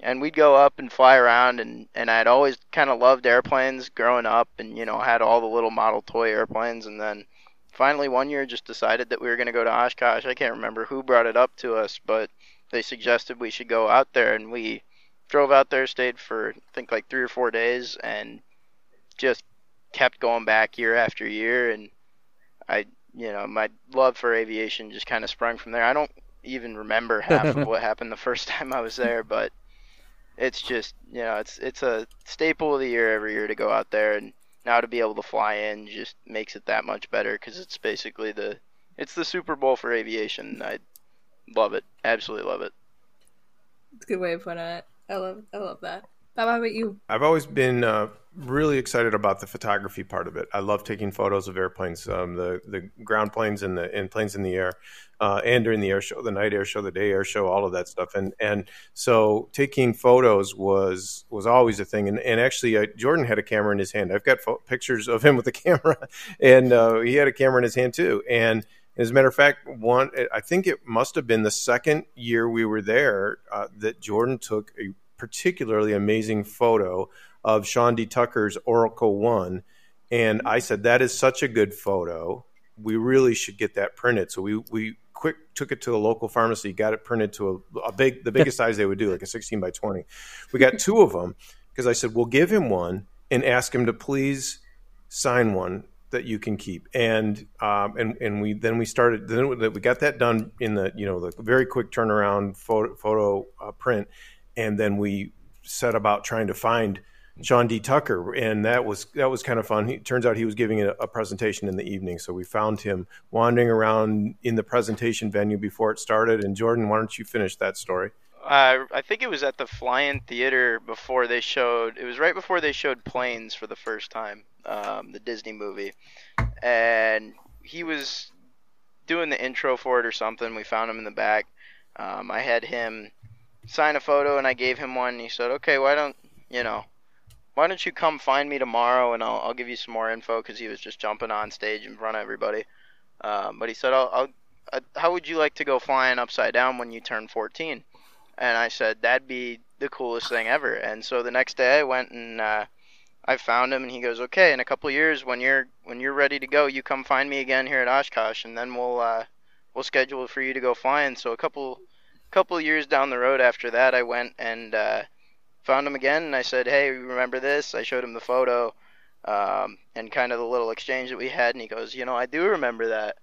And we'd go up and fly around, and, and I'd always kind of loved airplanes growing up, and you know had all the little model toy airplanes, and then finally one year just decided that we were going to go to Oshkosh. I can't remember who brought it up to us, but they suggested we should go out there, and we drove out there, stayed for I think like three or four days, and just kept going back year after year. And I, you know, my love for aviation just kind of sprung from there. I don't even remember half of what happened the first time I was there, but it's just you know it's it's a staple of the year every year to go out there and now to be able to fly in just makes it that much better because it's basically the it's the Super Bowl for aviation. I love it, absolutely love it. It's a good way of putting it. I love I love that. Bob, how about you? I've always been uh, really excited about the photography part of it. I love taking photos of airplanes, um, the the ground planes and the and planes in the air, uh, and during the air show, the night air show, the day air show, all of that stuff. And and so taking photos was was always a thing. And and actually, uh, Jordan had a camera in his hand. I've got fo- pictures of him with a camera, and uh, he had a camera in his hand too. And as a matter of fact, one I think it must have been the second year we were there uh, that Jordan took a particularly amazing photo of Sean D. Tucker's Oracle One, and I said that is such a good photo. We really should get that printed. So we we quick took it to the local pharmacy, got it printed to a, a big the biggest size they would do, like a 16 by 20. We got two of them because I said we'll give him one and ask him to please sign one that you can keep. And um, and and we then we started then we got that done in the you know the very quick turnaround photo, photo uh, print, and then we set about trying to find Sean D. Tucker, and that was that was kind of fun. He turns out he was giving a, a, presentation in the evening, so we found him wandering around in the presentation venue before it started. And Jordan, why don't you finish that story? Uh, I think it was at the Fly-In Theater before they showed. It was right before they showed Planes for the first time, um, the Disney movie, and he was doing the intro for it or something. We found him in the back. Um, I had him sign a photo, and I gave him one. And he said, "Okay, why don't you know?" why don't you come find me tomorrow and I'll, I'll give you some more info because he was just jumping on stage in front of everybody. Um, but he said, I'll, I'll, I, how would you like to go flying upside down when you turn 14? And I said, that'd be the coolest thing ever. And so the next day I went and uh, I found him and he goes, okay, in a couple years when you're when you're ready to go, you come find me again here at Oshkosh and then we'll uh, we'll schedule for you to go flying. So a couple couple years down the road after that, I went and uh, found him again and I said, "Hey, remember this?" I showed him the photo um, and kind of the little exchange that we had, and he goes, "You know, I do remember that."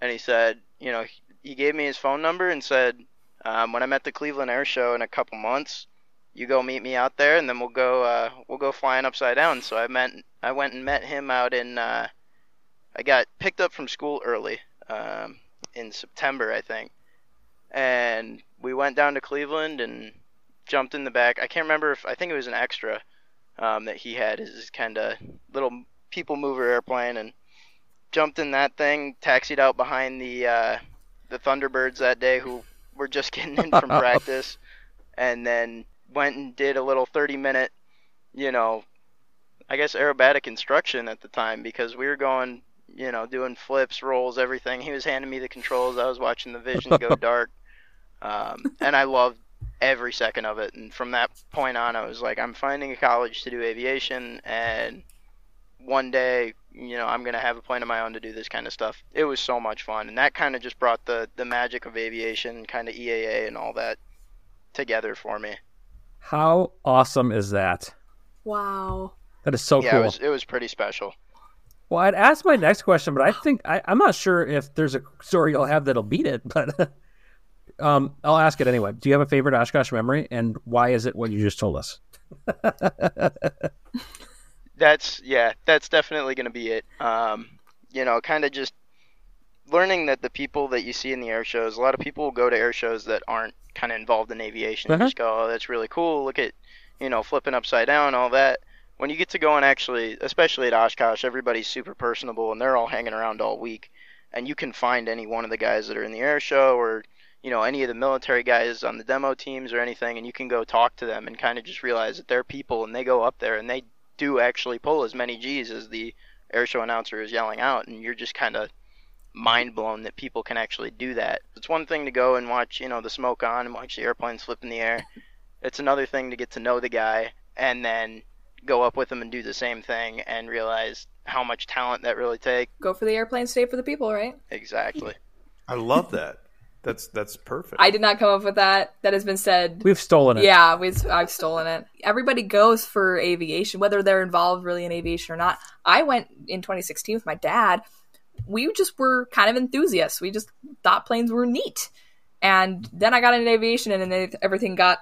And he said, "You know, he gave me his phone number and said, um, when I'm at the Cleveland Air Show in a couple months, you go meet me out there, and then we'll go uh, we'll go flying upside down." So I met I went and met him out in. Uh, I got picked up from school early um, in September, I think, and we went down to Cleveland and jumped in the back. I can't remember if I think it was an extra um, that he had his kind of little people mover airplane and jumped in that thing, taxied out behind the uh, the Thunderbirds that day who were just getting in from practice, and then went and did a little 30 minute, you know, I guess aerobatic instruction at the time because we were going, you know, doing flips, rolls, everything. He was handing me the controls. I was watching the vision go dark. Um, and I loved every second of it. And from that point on, I was like, I'm finding a college to do aviation, and one day, you know, I'm gonna have a plane of my own to do this kind of stuff. It was so much fun, and that kind of just brought the the magic of aviation, kind of EAA and all that together for me. How awesome is that? Wow. That is so yeah, cool. it was it was pretty special. Well, I'd ask my next question, but I think I, I'm not sure if there's a story you'll have that'll beat it. But um, I'll ask it anyway. Do you have a favorite Oshkosh memory, and why is it what you just told us? that's yeah, that's definitely going to be it. Um, you know, kind of just learning that the people that you see in the air shows, a lot of people will go to air shows that aren't kind of involved in aviation. Uh-huh. Just go, oh, that's really cool. Look at, you know, flipping upside down, all that. When you get to go and actually, especially at Oshkosh, everybody's super personable and they're all hanging around all week. And you can find any one of the guys that are in the air show or, you know, any of the military guys on the demo teams or anything, and you can go talk to them and kind of just realize that they're people and they go up there and they do actually pull as many G's as the air show announcer is yelling out, and you're just kind of mind blown that people can actually do that. It's one thing to go and watch, you know, the smoke on and watch the airplanes flip in the air. It's another thing to get to know the guy and then go up with him and do the same thing and realize how much talent that really takes. Go for the airplane, stay for the people, right? Exactly. I love that. That's that's perfect. I did not come up with that. That has been said. We've stolen it. Yeah, we've, I've stolen it. Everybody goes for aviation, whether they're involved really in aviation or not. I went in 2016 with my dad. We just were kind of enthusiasts. We just thought planes were neat. And then I got into aviation and then everything got,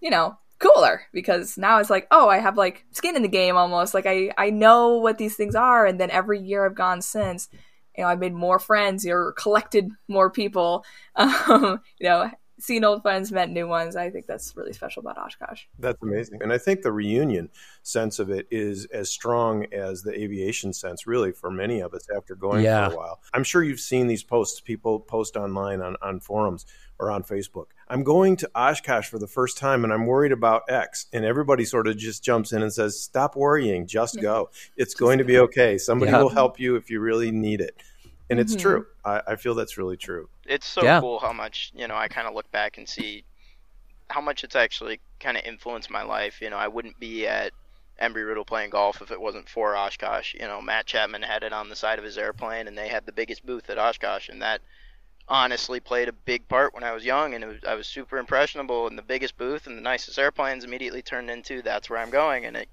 you know, cooler because now it's like, oh, I have like skin in the game almost. Like I I know what these things are, and then every year I've gone since, you know, I've made more friends or collected more people. Um, you know, seen old friends, met new ones. I think that's really special about Oshkosh. That's amazing. And I think the reunion sense of it is as strong as the aviation sense, really, for many of us after going Yeah. for a while. I'm sure you've seen these posts people post online on, on forums or on Facebook. I'm going to Oshkosh for the first time and I'm worried about X. And everybody sort of just jumps in and says, Stop worrying, just go. It's going to be okay. Somebody Yeah. will help you if you really need it. And it's Mhm. true. I, I feel that's really true. It's so Yeah. cool how much you know. I kind of look back and see how much it's actually kind of influenced my life. You know, I wouldn't be at Embry Riddle playing golf if it wasn't for Oshkosh. You know, Matt Chapman had it on the side of his airplane, and they had the biggest booth at Oshkosh, and that honestly played a big part when I was young, and it was, I was super impressionable. And the biggest booth and the nicest airplanes immediately turned into that's where I'm going, and it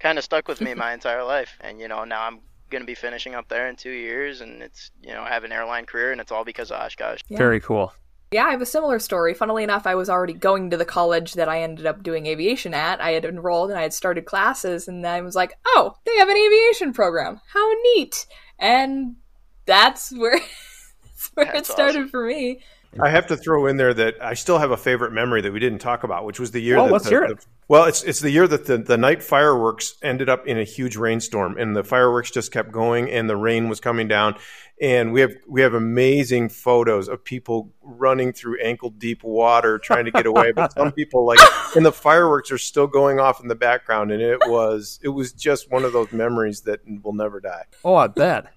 kind of stuck with me my entire life. And you know, now I'm going to be finishing up there in two years, and it's you know, I have an airline career, and it's all because of Oshkosh. Yeah. Very cool. Yeah, I have a similar story. Funnily enough, I was already going to the college that I ended up doing aviation at. I had enrolled and I had started classes, and I was like, oh, they have an aviation program. How neat. And that's where, that's where That's it started awesome. for me. I have to throw in there that I still have a favorite memory that we didn't talk about, which was the year. Oh, that let's the, hear it. the- well, it's it's the year that the, the night fireworks ended up in a huge rainstorm, and the fireworks just kept going, and the rain was coming down, and we have we have amazing photos of people running through ankle deep water trying to get away, but some people like, and the fireworks are still going off in the background, and it was it was just one of those memories that will never die. Oh, I bet.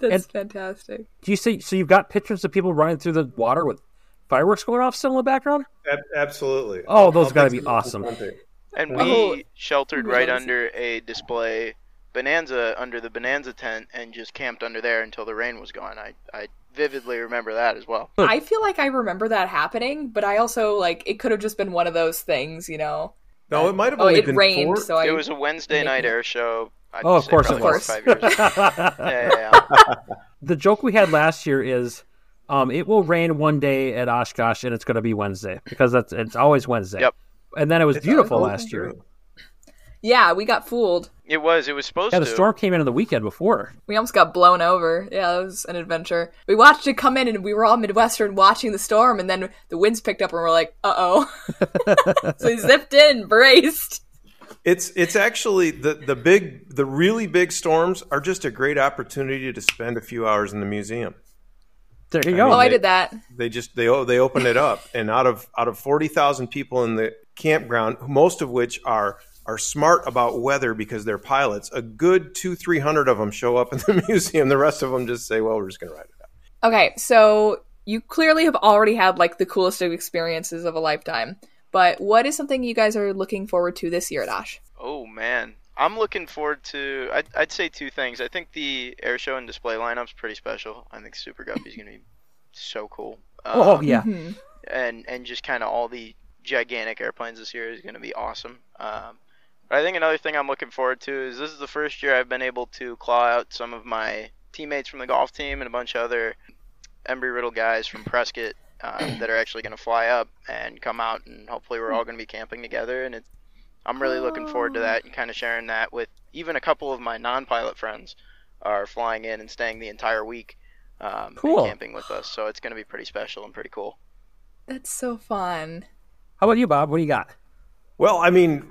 That's fantastic. Do you see? So you've got pictures of people running through the water with fireworks going off still in the background? Ab- absolutely. Oh, those gotta be awesome. And we Oh. sheltered right under a display bonanza under the bonanza tent and just camped under there until the rain was gone. I I vividly remember that as well. I feel like I remember that happening, but I also, like, it could have just been one of those things, you know? No, it might have Oh, only it been rained, four. so I. it was a Wednesday night air show. I'd Oh, of course it Of was. Five years. yeah, yeah, yeah. the joke we had last year is um, it will rain one day at Oshkosh and it's going to be Wednesday because that's it's always Wednesday. Yep. And then it was It's beautiful last year. Yeah, we got fooled. It was. It was supposed Yeah, the to. storm came in on the weekend before. We almost got blown over. Yeah, it was an adventure. We watched it come in, and we were all Midwestern watching the storm, and then the winds picked up, and we're like, "Uh oh!" so we zipped in, braced. It's it's actually the the big the really big storms are just a great opportunity to spend a few hours in the museum. There you I go. mean, Oh, I they- did that. They just they o- they open it up, and out of out of forty thousand people in the campground, most of which are are smart about weather because they're pilots, a good two three hundred of them show up in the museum. The rest of them just say, "Well, we're just going to ride it out." Okay, so you clearly have already had like the coolest of experiences of a lifetime. But what is something you guys are looking forward to this year, Dash? Oh man, I'm looking forward to. I'd, I'd say two things. I think the air show and display lineup's pretty special. I think Super Guppy's gonna be so cool. Oh, Um, yeah. Mhm. and and just kind of all the gigantic airplanes this year is going to be awesome. Um, but I think another thing I'm looking forward to is this is the first year I've been able to claw out some of my teammates from the golf team and a bunch of other Embry Riddle guys from Prescott uh, that are actually going to fly up and come out, and hopefully we're all going to be camping together. And it's I'm really looking forward to that and kind of sharing that with even a couple of my non-pilot friends are flying in and staying the entire week um, Cool. camping with us. So it's going to be pretty special and pretty cool. That's so fun. How about you, Bob? What do you got? Well, I mean,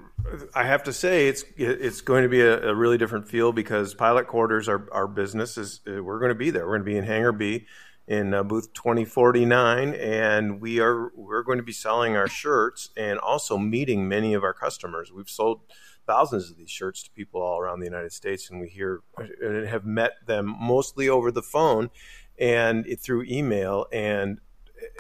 I have to say it's it's going to be a, a really different feel because pilot quarters, our our business is uh, we're going to be there. We're going to be in Hangar B in uh, booth 2049 and we are we're going to be selling our shirts and also meeting many of our customers. We've sold thousands of these shirts to people all around the United States and we hear and have met them mostly over the phone and it, through email and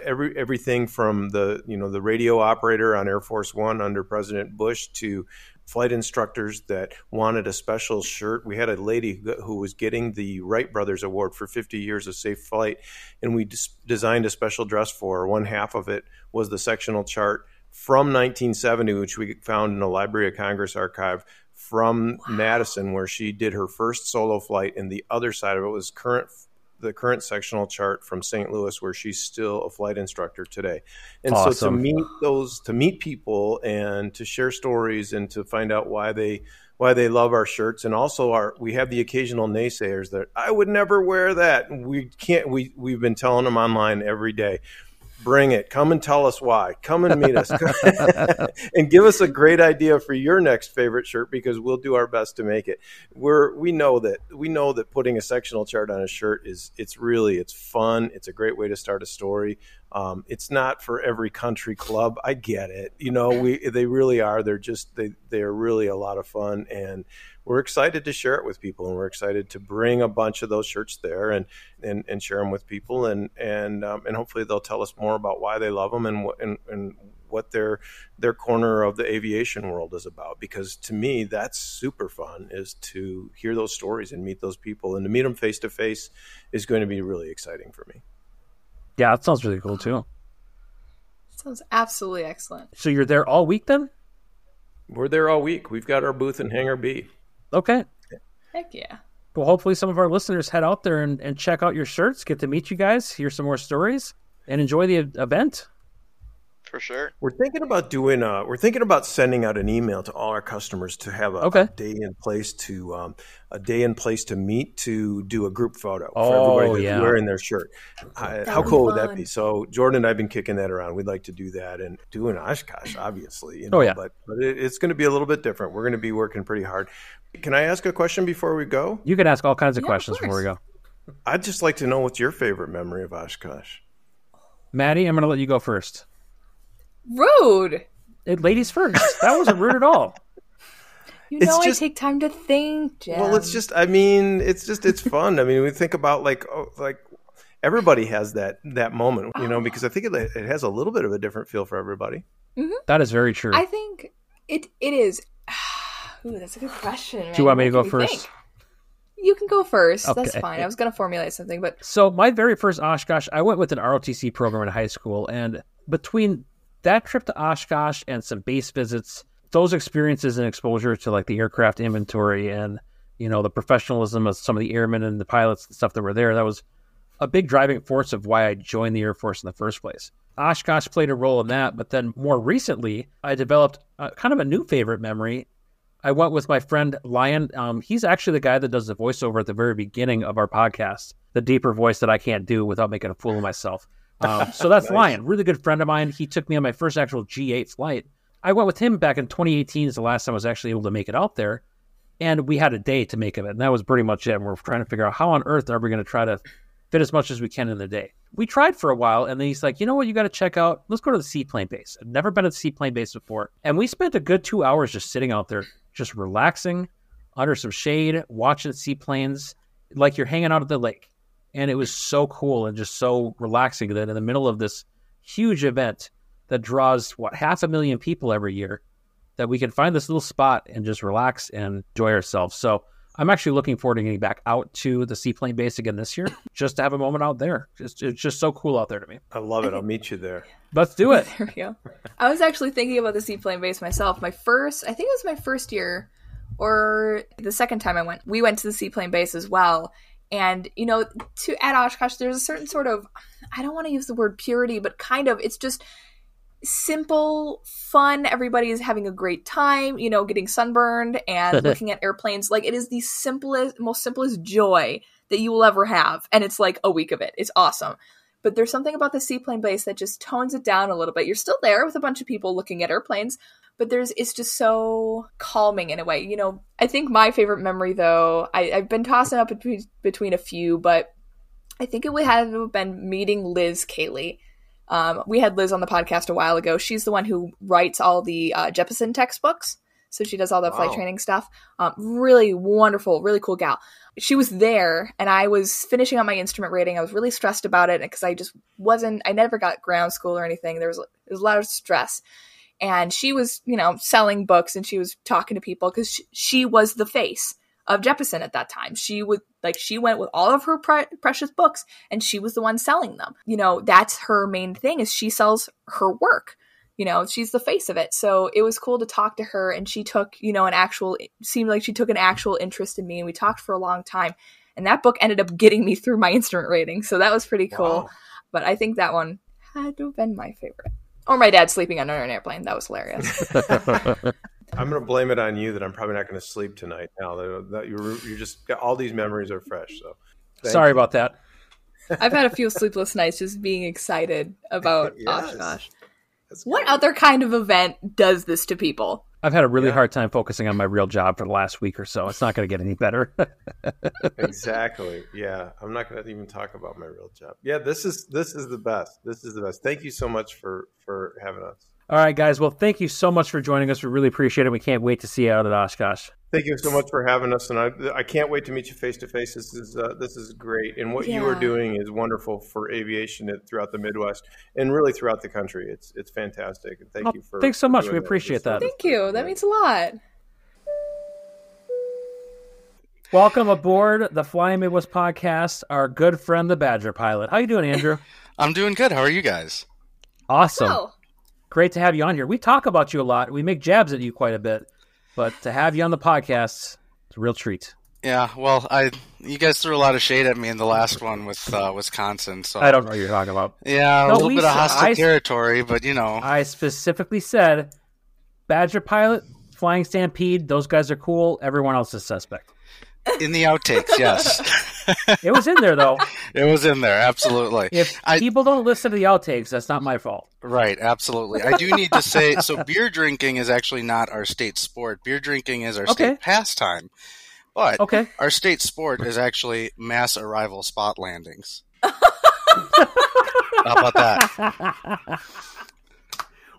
every everything from the you know the radio operator on Air Force One under President Bush to flight instructors that wanted a special shirt. We had a lady who was getting the Wright Brothers Award for 50 years of safe flight, and we des- designed a special dress for her. One half of it was the sectional chart from 1970, which we found in the Library of Congress archive from Madison, where she did her first solo flight, and the other side of it was current the current sectional chart from St. Louis, where she's still a flight instructor today. And so to meet those, to meet people, and to share stories, and to find out why they why they love our shirts, and also our we have the occasional naysayers that I would never wear that. We can't. We we've been telling them online every day. Bring it. Come and tell us why. Come and meet us. and give us a great idea for your next favorite shirt because we'll do our best to make it. We're we know that we know that putting a sectional chart on a shirt is it's really it's fun. It's a great way to start a story. Um, it's not for every country club. I get it. You know, we they really are. They're just they they're really a lot of fun and we're excited to share it with people and we're excited to bring a bunch of those shirts there and and, and share them with people and and um, and hopefully they'll tell us more about why they love them and what and, and what their their corner of the aviation world is about because to me that's super fun is to hear those stories and meet those people and to meet them face to face is going to be really exciting for me Yeah, that sounds really cool too. Sounds absolutely excellent. So you're there all week then? we're there all week we've got our booth in hangar b Okay. Heck yeah. Well, hopefully some of our listeners head out there and, and check out your shirts, get to meet you guys, hear some more stories, and enjoy the event. For sure. We're thinking about doing. Uh, we're thinking about sending out an email to all our customers to have a, Okay. a day in place to um, a day in place to meet to do a group photo Oh, for everybody that's yeah. wearing their shirt. Uh, how would be cool would that be? So Jordan and I've been kicking that around. We'd like to do that and do an Oshkosh, obviously. You know, Oh, yeah. But but it, it's going to be a little bit different. We're going to be working pretty hard. Can I ask a question before we go? You can ask all kinds of Yeah, of questions before we go. I'd just like to know what's your favorite memory of Oshkosh. Maddie, I'm going to let you go first. Rude. It, ladies first. That wasn't rude at all. You It's know just- I take time to think, Jim. Well, it's just. I mean, it's just. It's fun. I mean, we think about like oh, like everybody has that that moment, you know, because I think it, it has a little bit of a different feel for everybody. Mm-hmm. That is very true. I think it it is. Ooh, that's a good question. Do you want me to go What do you first? think? You can go first. That's fine. I was gonna formulate something, but So my very first Oshkosh, I went with an ROTC program in high school, and between that trip to Oshkosh and some base visits, those experiences and exposure to like the aircraft inventory and you know the professionalism of some of the airmen and the pilots and stuff that were there, that was a big driving force of why I joined the Air Force in the first place. Oshkosh played a role in that, but then more recently, I developed a, kind of a new favorite memory I went with my friend Lion. Um, he's actually the guy that does the voiceover at the very beginning of our podcast, the deeper voice that I can't do without making a fool of myself. Um, so that's Nice. Lion, really good friend of mine. He took me on my first actual G8 flight. I went with him back in 2018 is the last time I was actually able to make it out there. And we had a day to make of it. And that was pretty much it. And we're trying to figure out how on earth are we going to try to fit as much as we can in the day. We tried for a while, and then he's like, you know what, you got to check out. Let's go to the seaplane base. I've never been to the seaplane base before, and we spent a good two hours just sitting out there, just relaxing under some shade, watching seaplanes, like you're hanging out at the lake. And it was so cool and just so relaxing that in the middle of this huge event that draws what half a million people every year, that we can find this little spot and just relax and enjoy ourselves. So I'm actually looking forward to getting back out to the seaplane base again this year, just to have a moment out there. Just it's just so cool out there to me. I love it. I'll meet you there. Let's do it. There we go. I was actually thinking about the seaplane base myself. My first, I think it was my first year, or the second time I went. We went to the seaplane base as well. And you know, to at Oshkosh, there's a certain sort of, I don't want to use the word purity, but kind of, it's just simple, fun. Everybody is having a great time. You know, getting sunburned and looking at airplanes. Like it is the simplest, most simplest joy that you will ever have, and it's like a week of it. It's awesome but there's something about the seaplane base that just tones it down a little bit. You're still there with a bunch of people looking at airplanes, but there's it's just so calming in a way. You know, I think my favorite memory though, I, I've been tossing up between, between a few, but I think it would have been meeting Liz Kailey. Um, we had Liz on the podcast a while ago. She's the one who writes all the uh, Jeppesen textbooks. So she does all the flight training stuff. Um, really wonderful, really cool gal. She was there, and I was finishing up my instrument rating. I was really stressed about it because I just wasn't. I never got ground school or anything. There was there was a lot of stress, and she was, you know, selling books and she was talking to people because she, she was the face of Jeppesen at that time. She would like she went with all of her pre- precious books and she was the one selling them. You know, that's her main thing is she sells her work. You know, she's the face of it. So it was cool to talk to her and she took, you know, an actual seemed like she took an actual interest in me and we talked for a long time. And that book ended up getting me through my instrument rating. So that was pretty cool. Wow. But I think that one had to have been my favorite. Or my dad sleeping under an airplane. That was hilarious. I'm going to blame it on you that I'm probably not going to sleep tonight. Now that, that you're, you're just all these memories are fresh. So thank Sorry you. about that. I've had a few sleepless nights just being excited about Yes. Oshkosh. That's What great. other kind of event does this to people? I've had a really Yeah. hard time focusing on my real job for the last week or so. It's not going to get any better. exactly. Yeah, I'm not going to even talk about my real job. Yeah, this is this is the best. This is the best. Thank you so much for for having us. All right, guys. Well, thank you so much for joining us. We really appreciate it. We can't wait to see you out at Oshkosh. Thank you so much for having us, and I I can't wait to meet you face to face. This is uh, this is great, and what you are doing is wonderful for aviation throughout the Midwest and really throughout the country. It's it's fantastic, and thank Oh, you for thanks so for much. We that. appreciate It's- that. Thank you. That means a lot. Welcome aboard the Flying Midwest podcast. Our good friend, the Badger pilot. How you doing, Andrew? I'm doing good. How are you guys? Awesome. Oh, Great to have you on here. We talk about you a lot. We make jabs at you quite a bit, but to have you on the podcast, it's a real treat. Yeah, well, I you guys threw a lot of shade at me in the last one with uh, Wisconsin, so I don't know what you're talking about. Yeah, a little bit of hostile I- territory, but you know, I specifically said Badger pilot, Flying Stampede. Those guys are cool. Everyone else is suspect. in the outtakes, yes, It was in there though. it was in there, absolutely. If I- people don't listen to the outtakes, that's not my fault. Right, absolutely. I do need to say so beer drinking is actually not our state sport. Beer drinking is our Okay. state pastime. But Okay. our state sport is actually mass arrival spot landings. How about that?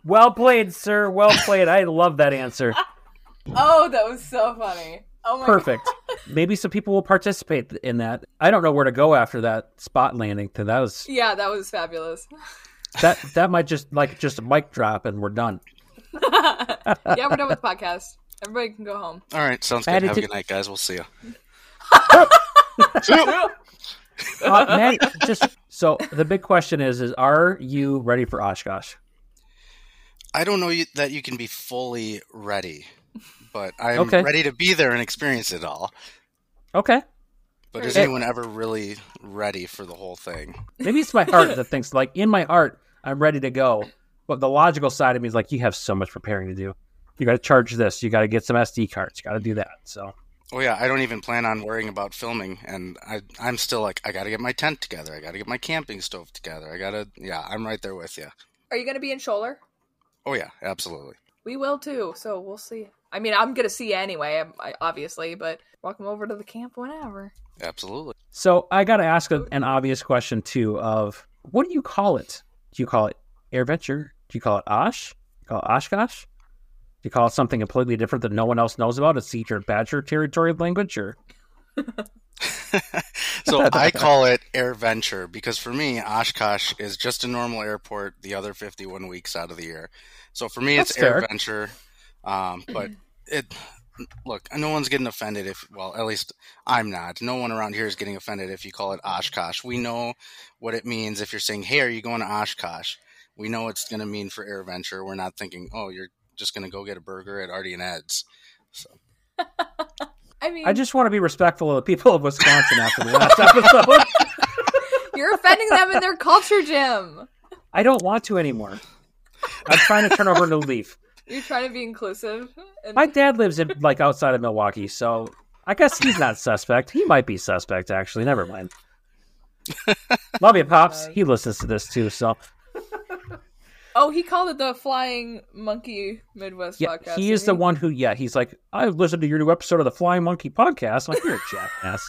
Well played, sir. Well played. I love that answer. oh, that was so funny. Oh my Perfect. Maybe some people will participate in that. I don't know where to go after that spot landing. That was Yeah, that was fabulous. that that might just like just a mic drop and we're done. yeah, we're done with the podcast. Everybody can go home. All right, sounds good. Added Have a good night, guys. We'll see you. Uh, man, just so the big question is: is are you ready for Oshkosh? I don't know you, that you can be fully ready, but I'm Okay. ready to be there and experience it all. Okay, But is anyone ever really ready for the whole thing? maybe it's my heart that thinks like in my heart I'm ready to go, but the logical side of me is like you have so much preparing to do. You got to charge this. You got to get some SD cards. You got to do that. So Oh yeah, I don't even plan on worrying about filming, and I I'm still like I got to get my tent together. I got to get my camping stove together. I gotta yeah, I'm right there with you. Are you going to be in Scholler? Oh yeah, absolutely. We will too, so we'll see. I mean, I'm going to see you anyway, um, obviously, but welcome over to the camp whenever. Absolutely. So I got to ask a, an obvious question too. Of what do you call it? Do you call it AirVenture? Do you call it Osh? Do you call it Oshkosh? Do you call it something completely different that no one else knows about? It's secret Badger territory language, or So I call it Air Venture because for me, Oshkosh is just a normal airport the other 51 weeks out of the year. So for me, it's That's fair. Air Venture. Um, but it, look, no one's getting offended if, well, at least I'm not. No one around here is getting offended if you call it Oshkosh. We know what it means if you're saying, hey, are you going to Oshkosh? We know it's going to mean for Air Venture. We're not thinking, oh, you're just going to go get a burger at Ardy and Ed's. So I mean, I just want to be respectful of the people of Wisconsin after the last episode. you're offending them in their culture, Jim. I don't want to anymore. I'm trying to turn over a new leaf. You're trying to be inclusive. And My dad lives in like outside of Milwaukee, so I guess he's not suspect. He might be suspect actually. Never mind. Love you, pops. He listens to this too, so oh, he called it the Flying Monkey Midwest yeah, podcast. he is the didn't one who. Yeah, he's like, I've listened to your new episode of the Flying Monkey podcast. I'm like, you're a jackass.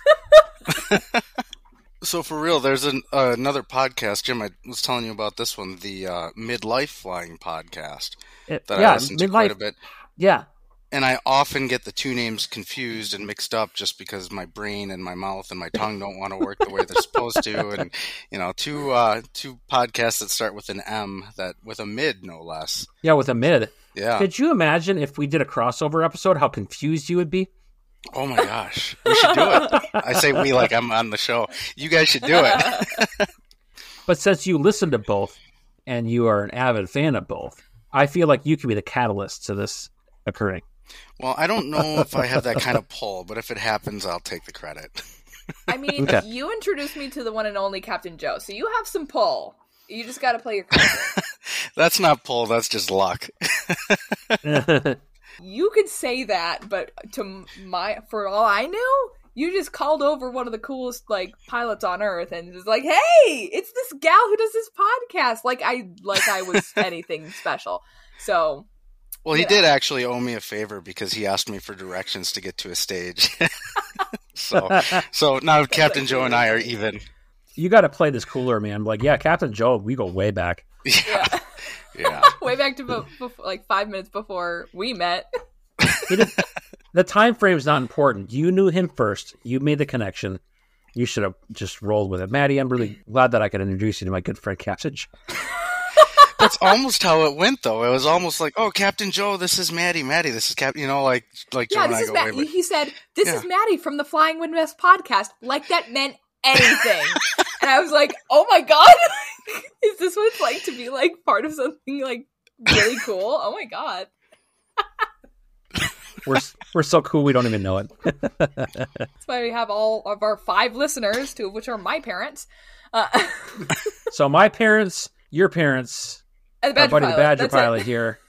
So for real, there's an, uh, another podcast, Jim. I was telling you about this one, the uh, Midlife Flying podcast It- that yeah, I listen to quite a bit. Yeah, And I often get the two names confused and mixed up just because my brain and my mouth and my tongue don't want to work the way they're supposed to. And you know, two uh, two podcasts that start with an M, that with a mid no less. yeah, with a mid. Yeah. Could you imagine if we did a crossover episode? How confused you would be. Oh my gosh, we should do it. I say we like I'm on the show. You guys should do it. But since you listen to both and you are an avid fan of both, I feel like you could be the catalyst to this occurring. Well, I don't know if I have that kind of pull, but if it happens, I'll take the credit. I mean, Okay. you introduced me to the one and only Captain Joe, so you have some pull. You just got to play your cards. That's not pull. That's just luck. you could say that, but to my, for all I knew, you just called over one of the coolest like pilots on Earth and was like, "Hey, it's this gal who does this podcast." Like I, like I was anything special. So Well, he Yeah. did actually owe me a favor because he asked me for directions to get to a stage. so, so now Captain Joe and I are even. you got to play this cooler, man. Like, yeah, Captain Joe, we go way back. Yeah, yeah. way back to be- before, like five minutes before we met. He the time frame is not important. You knew him first. You made the connection. You should have just rolled with it, Maddie. I'm really glad that I could introduce you to my good friend Captain That's almost how it went, though. It was almost like, "Oh, Captain Joe, this is Maddie. Maddie, this is Captain." You know, like like Joe yeah, and this I is go Matt. He said, "This is Yeah. Maddie from the Flying Midwest podcast." Like that meant anything, and I was like, "Oh my god, is this what it's like to be like part of something like really cool?" Oh my god. We're we're so cool we don't even know it. That's why we have all of our five listeners, two of which are my parents. Uh, so my parents, your parents, And the our buddy Pilot, the Badger that's it. Pilot here,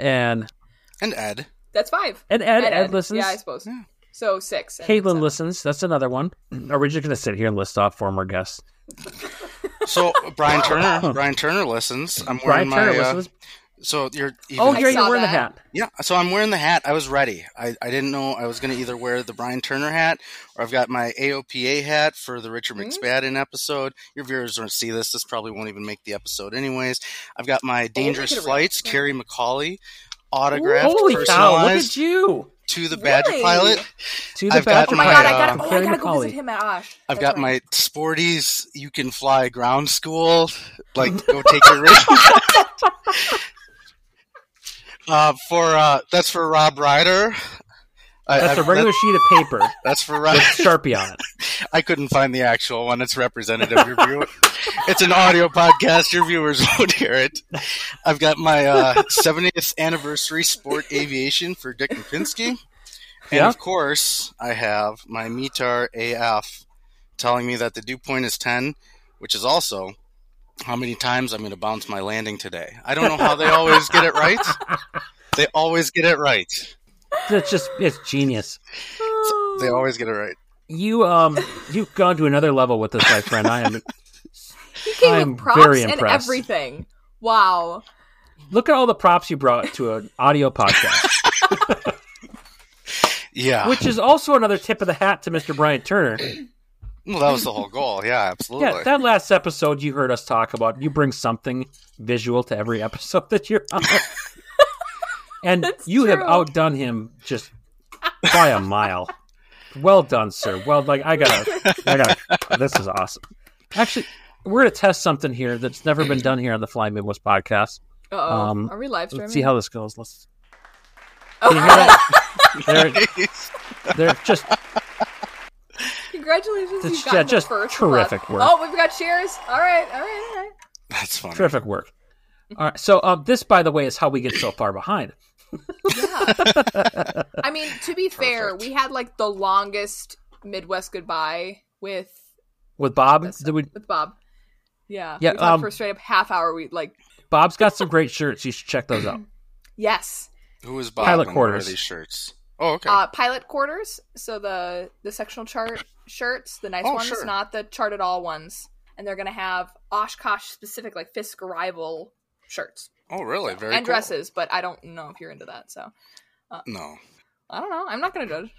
and and Ed. That's five. And Ed- Ed listens? Yeah, I suppose. So six. and Caitlin listens. That's another one. Are we just gonna sit here and list off former guests? So Brian Turner, Brian Turner listens. I'm wearing Brian my. Turner uh, listens. so you're. Oh, here you're wearing the hat. Yeah, so I'm wearing the hat. I was ready. I, I didn't know I was going to either wear the Brian Turner hat or I've got my AOPA hat for the Richard Mm-hmm. McSpadden episode. Your viewers don't see this. This probably won't even make the episode anyways. I've got my Dangerous make it a real- Flights, Carrie McCauley, autographed, Holy cow! Look at you. To the Badger Really? Pilot. To the I've got Badger Oh my my, god, I gotta, oh, I gotta go visit him at Osh. I've That's got right. my Sporty's You Can Fly Ground School. Like, go take your risk. uh, for uh, that's for Rob Ryder. That's I- a regular that- sheet of paper That's for with Sharpie on it. I couldn't find the actual one. It's representative. Your view- it's an audio podcast. Your viewers won't hear it. I've got my uh, 70th anniversary sport aviation for Dick Knapinski. And Yeah. of course, I have my METAR AF telling me that the dew point is 10, which is also how many times I'm going to bounce my landing today. I don't know how they always get it right. They always get it right. It's just it's genius. They always get it right. You um you've gone to another level with this, my friend. I am. He came I'm with props very and impressed. everything. Wow. Look at all the props you brought to an audio podcast, Yeah. which is also another tip of the hat to Mr. Brian Turner. well, that was the whole goal. Yeah, absolutely. Yeah, that last episode you heard us talk about, you bring something visual to every episode that you're on. and That's you have outdone him just by a mile. Well done, sir. Well, like I gotta, I gotta. This is awesome. Actually, we're gonna test something here that's never been done here on the Fly Midwest podcast. Uh oh. Um, Are we live streaming? Let's see how this goes. Let's. Can you hear that? they're, they're just Congratulations, It's- you got yeah, the just first terrific one. work. Oh, we've got cheers. All right, all right, all right. That's funny. terrific work. All right. So, um, this, by the way, is how we get so far behind. I mean, to be fair, we had like the longest Midwest goodbye with With Bob, did we, with Bob. Yeah, Yeah, we talked um, for a straight up half hour. We like Bob's got some great shirts. You should check those out. yes, Who is Bob? Pilot and are quarters. these shirts? Oh, okay. uh, pilot quarters. So the the sectional chart shirts, the nice Oh, ones, sure. not the chart at all ones, and they're gonna have Oshkosh specific like Fisk rival shirts oh, really? Very and cool. dresses. But I don't know if you're into that, so uh, No. I don't know. I'm not gonna judge.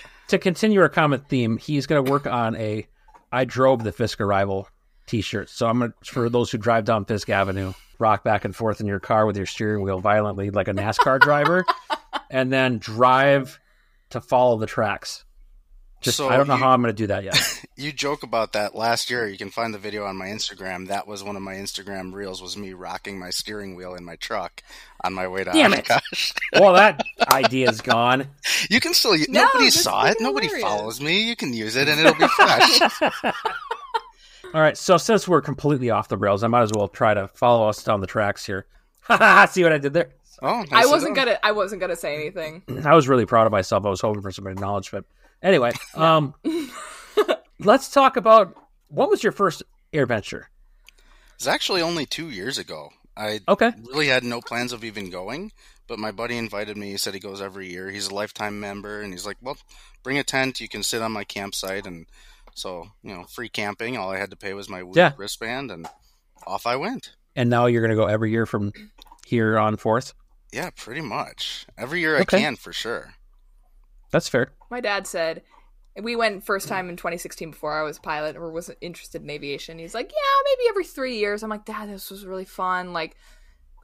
To continue our comment theme, he's going to work on a I drove the Fisk Arrival t-shirt. So I'm going to, for those who drive down Fisk Avenue, rock back and forth in your car with your steering wheel violently like a NASCAR driver, and then drive to follow the tracks. Just So I don't know you- how I'm going to do that yet. You joke about that last year. You can find the video on my Instagram. That was one of my Instagram reels. Was me rocking my steering wheel in my truck on my way to Damn it. Well, that idea is gone. You can still. No, nobody saw it. fucking Nobody follows me. You can use it, and it'll be fresh. All right, so since we're completely off the rails, I might as well try to follow us down the tracks here. See what I did there? oh, I wasn't gonna. I wasn't gonna say anything. I was really proud of myself. I was hoping for some acknowledgement. Anyway, um, let's talk about what was your first air venture? It's actually only two years ago. I Okay. really had no plans of even going, but my buddy invited me. He said he goes every year. He's a lifetime member, and he's like, "Well, bring a tent. You can sit on my campsite." And so, you know, free camping. All I had to pay was my Yeah. wristband, and off I went. And now you're going to go every year from here on forth. Yeah, pretty much every year I can for sure. That's fair. My dad said we went first time in 2016 before I was a pilot or was interested in aviation. He's like, yeah, maybe every three years. I'm like, Dad, this was really fun. Like,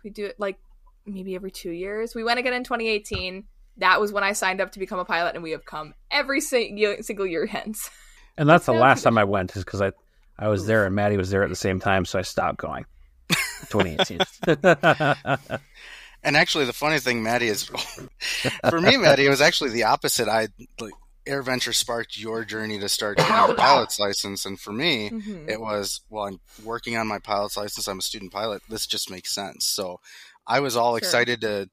we do it like maybe every two years. We went again in 2018. That was when I signed up to become a pilot, and we have come every sing- single year hence. And that's the last time I went, is because I I was there and Maddie was there at the same time, so I stopped going. 2018. And actually, the funny thing, Maddie, is for me, Maddie, it was actually the opposite. I like AirVenture sparked your journey to start getting your pilot's license, and for me, Mhm. it was well, I'm working on my pilot's license. I'm a student pilot. This just makes sense. So I was all Sure. excited to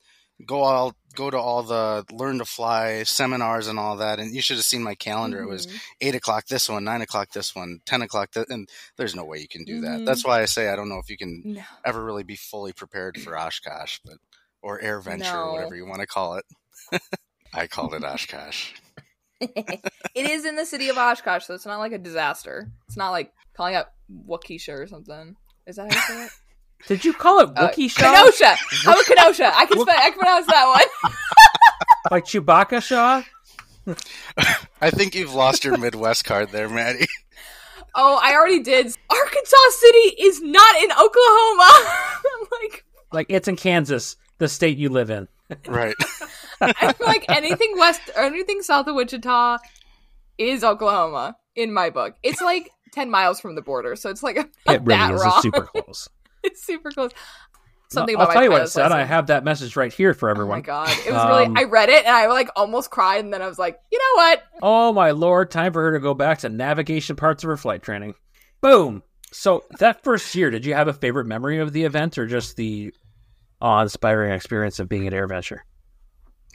go all go to all the learn to fly seminars and all that. And you should have seen my calendar. It was Mhm. eight o'clock this one, nine o'clock this one, ten o'clock that, and there's no way you can do that. Mhm. That's why I say I don't know if you can No. ever really be fully prepared for Oshkosh, but or AirVenture, No. whatever you want to call it. I called it Oshkosh. it is in the city of Oshkosh, so it's not like a disaster. It's not like calling up Waukesha or something. Is that how you say it? Did you call it Uh, Wookiee Shaw? Kenosha. How about Kenosha? I can, spe- I can pronounce that one. Like Chewbacca Shaw? I think you've lost your Midwest card there, Maddie. Oh, I already did. Arkansas City is not in Oklahoma. I'm like, Like it's in Kansas, the state you live in. Right. I feel like anything west or anything south of Wichita is Oklahoma in my book. It's like ten miles from the border, so it's like I'm It really that is. wrong. It's super close. it's super close. Something I'll about tell you what it pilot's said. I have that message right here for Oh everyone. my god, it was really. Um, I read it and I like almost cried, and then I was like, you know what? Oh my lord, time for her to go back to navigation parts of her flight training. Boom. So that first year, did you have a favorite memory of the event or just the awe-inspiring experience of being at AirVenture?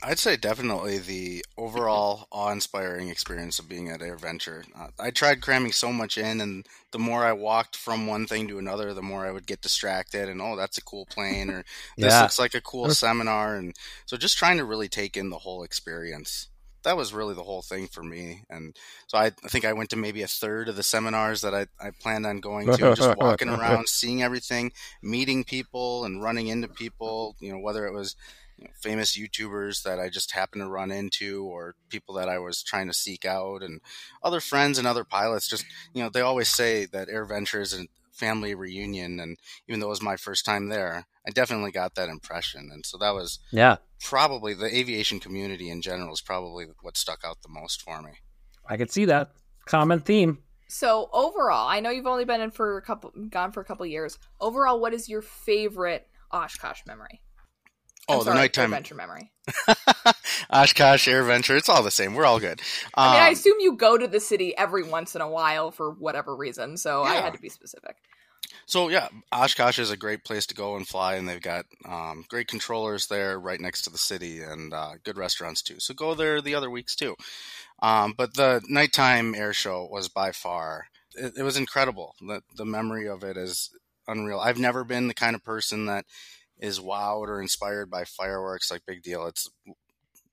I'd say definitely the overall awe-inspiring experience of being at AirVenture. Uh, I tried cramming so much in, and the more I walked from one thing to another, the more I would get distracted. And oh, that's a cool plane, or this Yeah. looks like a cool seminar, and so just trying to really take in the whole experience. That was really the whole thing for me, and so I, I think I went to maybe a third of the seminars that I, I planned on going to, just walking around, seeing everything, meeting people, and running into people. You know, whether it was you know, famous YouTubers that I just happened to run into, or people that I was trying to seek out, and other friends and other pilots. Just you know, they always say that AirVenture is a family reunion, and even though it was my first time there, I definitely got that impression, and so that was Yeah, probably the aviation community in general is probably what stuck out the most for me. I could see that. Common theme. So overall, I know you've only been in for a couple, gone for a couple years. Overall, what is your favorite Oshkosh memory? Oh, the sorry, nighttime adventure memory. Oshkosh Air AirVenture, it's all the same. We're all good. I mean, I Um, assume you go to the city every once in a while for whatever reason, so I had to be specific. So yeah, Oshkosh is a great place to go and fly, and they've got um, great controllers there right next to the city, and uh, good restaurants too. So go there the other weeks too. Um, but the nighttime air show was by far it, it was incredible. The the memory of it is unreal. I've never been the kind of person that is wowed or inspired by fireworks. Like big deal. It's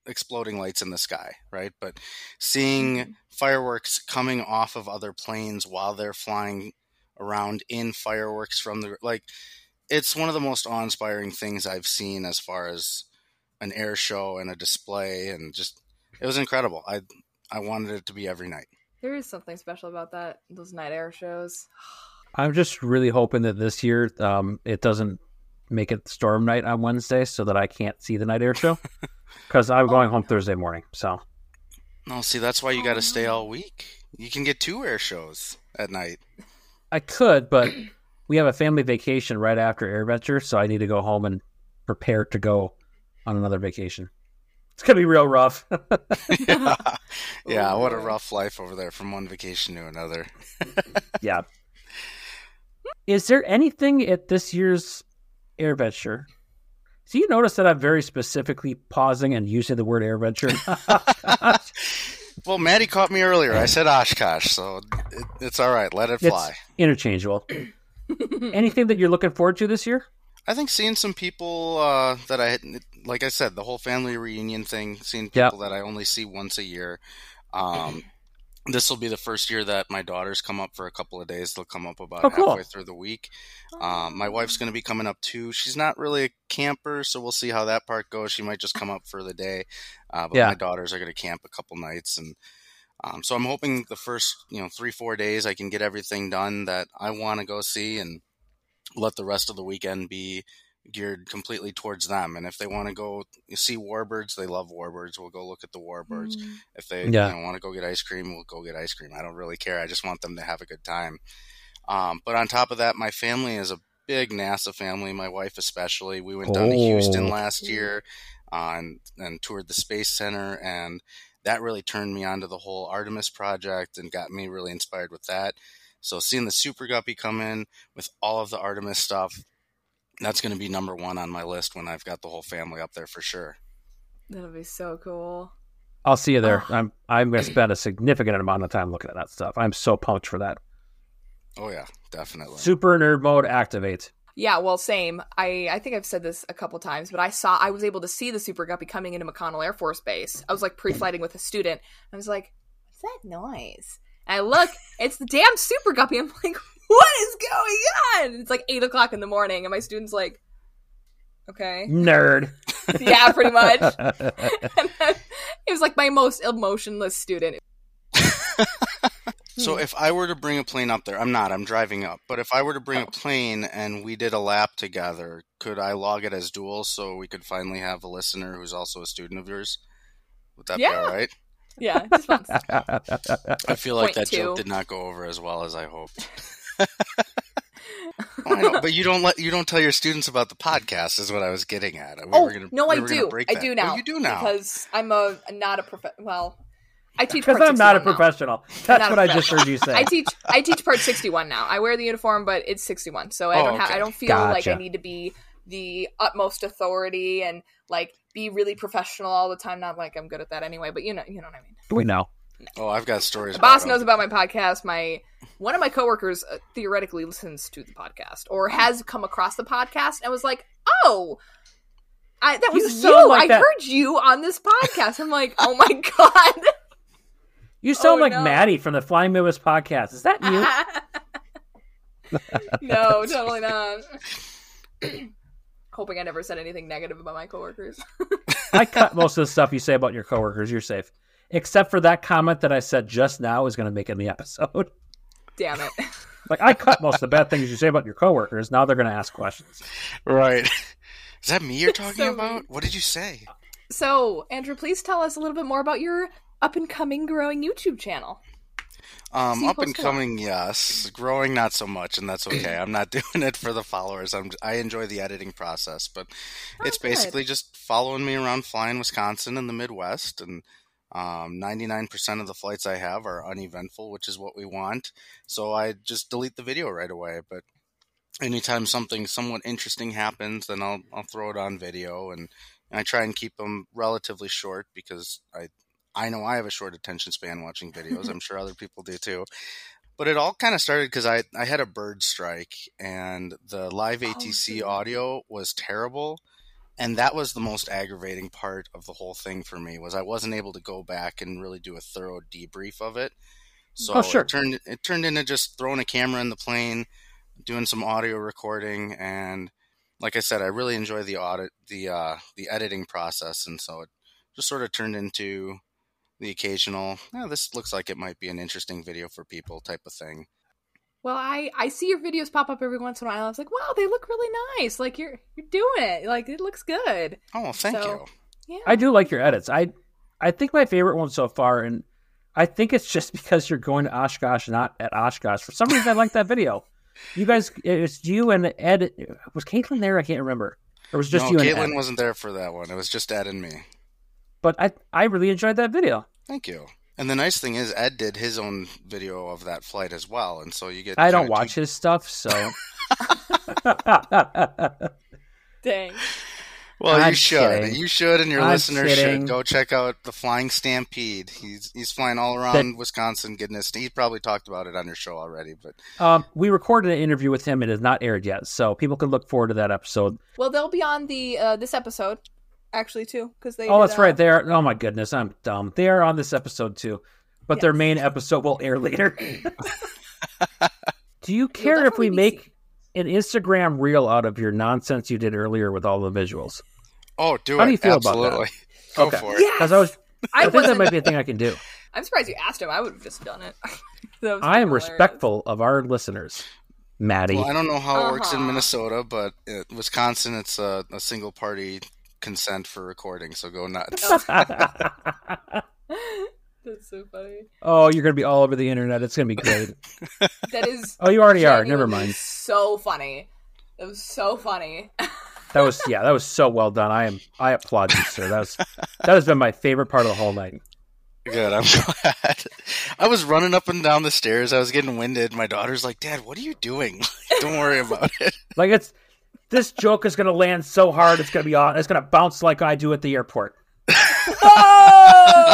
exploding lights in the sky, right? But seeing fireworks coming off of other planes while they're flying around in fireworks from the like it's one of the most awe-inspiring things I've seen as far as an air show and a display and just it was incredible. I I wanted it to be every night. There is something special about that those night air shows. I'm just really hoping that this year um, it doesn't make it storm night on Wednesday so that I can't see the night air show because I'm going oh. home Thursday morning. So No, see that's why you got to oh. stay all week. You can get two air shows at night. I could, but we have a family vacation right after AirVenture, so I need to go home and prepare to go on another vacation. It's gonna be real rough. yeah, yeah Oh, what a rough life over there from one vacation to another. yeah. Is there anything at this year's AirVenture? So you notice that I'm very specifically pausing and using the word AirVenture. Well, Maddie caught me earlier. I said Oshkosh, so it, it's all right. Let it fly. It's interchangeable. Anything that you're looking forward to this year? I think seeing some people uh, that I, like I said, the whole family reunion thing, seeing Yep. people that I only see once a year. Um, this will be the first year that my daughters come up for a couple of days. They'll come up about Oh, cool. halfway through the week. Um, my wife's going to be coming up too. She's not really a camper, so we'll see how that part goes. She might just come up for the day. Uh, but Yeah. my daughters are going to camp a couple nights, and um, so I'm hoping the first you know three four days I can get everything done that I want to go see, and let the rest of the weekend be geared completely towards them. And if they want to go see warbirds, they love warbirds. We'll go look at the warbirds. If they Yeah. you know, want to go get ice cream, we'll go get ice cream. I don't really care. I just want them to have a good time. Um, but on top of that, my family is a big NASA family. My wife especially. We went down to Houston Oh. last year uh, and and toured the Space Center, and that really turned me onto the whole Artemis project and got me really inspired with that. So seeing the Super Guppy come in with all of the Artemis stuff, that's going to be number one on my list when I've got the whole family up there for sure. That'll be so cool. I'll see you there. Oh. I'm I'm going to spend a significant amount of time looking at that stuff. I'm so pumped for that. Oh yeah, definitely. Super nerd mode activate. Yeah, well, same. I I think I've said this a couple times, but I saw I was able to see the Super Guppy coming into McConnell Air Force Base. I was like pre-flighting with a student. I was like, "What's that noise?" And I look, it's the damn Super Guppy. I'm like, "What is going on?" It's like eight o'clock in the morning, and my student's like, "Okay, Nerd. yeah, pretty much." and then, he was like my most emotionless student. So if I were to bring a plane up there, I'm not, I'm driving up. But if I were to bring a oh. plane and we did a lap together, could I log it as dual so we could finally have a listener who's also a student of yours? Would that be all right? Yeah, just once. I feel like Point that joke did not go over as well as I hoped. I know, but you don't let you don't tell your students about the podcast is what I was getting at. We oh were gonna- no, we I were do. break I that. do Oh, now. you do now. because I'm a not a prof. Well, I teach Because I'm not a 61 now. professional. I'm That's a what I just heard you say. I teach I teach part 61 now. I wear the uniform, but it's 61, so I Oh, don't have okay. I don't feel like I need to be the utmost authority and like be really professional all the time. Not like I'm good at that anyway, but you know you know what I mean. we know. Oh, I've got stories. The boss about knows about my podcast. My one of my coworkers uh, theoretically listens to the podcast or has come across the podcast and was like, "Oh, I, that You was you. sound like I that- heard you on this podcast." I'm like, "Oh my god." You sound Oh, like no. Maddie from the Flying Midwest podcast. Is that you? no, totally not. Hoping I never said anything negative about my coworkers. I cut most of the stuff you say about your coworkers. You're safe, except for that comment that I said just now is going to make it in the episode. Damn it. Like I cut most of the bad things you say about your coworkers. Now they're going to ask questions. Right. Is that me you're talking So about? What did you say? So, Andrew, please tell us a little bit more about your up and coming growing YouTube channel. Um, See up and post a lot. coming, yes. Growing, not so much, and that's okay. I'm not doing it for the followers. I'm I enjoy the editing process, but it's Oh, good. basically just following me around flying Wisconsin and the Midwest, and um, 99% of the flights I have are uneventful, which is what we want. So I just delete the video right away. But anytime something somewhat interesting happens, then I'll I'll throw it on video, and, and I try and keep them relatively short because I I know I have a short attention span watching videos. I'm sure other people do too. But it all kind of started because I, I had a bird strike and the live ATC audio was terrible. And that was the most aggravating part of the whole thing for me was I wasn't able to go back and really do a thorough debrief of it. So Oh, sure. it turned it turned into just throwing a camera in the plane, doing some audio recording, and like I said, I really enjoy the audit the uh, the editing process, and so it just sort of turned into the occasional. "Oh, this looks like it might be an interesting video for people type of thing. Well, I I see your videos pop up every once in a while. I was like, wow, they look really nice. Like you're you're doing it. Like it looks good. Oh, thank So- you. Yeah. I do like your edits. I I think my favorite one so far, and I think it's just because you're going to Oshkosh, not at Oshkosh. For some reason, I like that video. You guys, it's you and Ed. Was Caitlin there? I can't remember. Or was just no, you and Caitlin wasn't there for that one. It was just Ed and me. But I I really enjoyed that video. Thank you. And the nice thing is, Ed did his own video of that flight as well, and so you get. I don't watch two- his stuff, so Dang. Well, I'm you should. kidding. You should, and your I'm listeners kidding. should go check out the Flying Stampede. He's he's flying all around That- Wisconsin, Goodness. He probably talked about it on your show already, but Um, we recorded an interview with him. It has not aired yet, so people can look forward to that episode. Well, they'll be on the uh, this episode actually too because they. oh, did, that's uh, right. They are. Oh my goodness, I'm dumb. They are on this episode too, but their main episode will air later. Do you care if we make an Instagram reel out of your nonsense you did earlier with all the visuals? oh, do How it. do you feel Absolutely. about that? Go Okay. for it. Because I was, I, I think that might be a thing I can do. I'm surprised you asked him. I would have just done it. I am hilarious. respectful of our listeners, Maddie. Well, I don't know how it works in Uh-huh. Minnesota, but uh Wisconsin, it's a, a single party consent for recording. So go nuts. That's so funny. oh, you're gonna be all over the internet. It's gonna be great. That is. Oh, you already are. Never mind. So funny. It was so funny. That was yeah, that was so well done. I am I applaud you, sir. That was that has been my favorite part of the whole night. Good. I'm glad. I was running up and down the stairs. I was getting winded. My daughter's like, "Dad, what are you doing? Don't worry about it." Like it's this joke is gonna land so hard. It's gonna be on. It's gonna bounce like I do at the airport. Oh!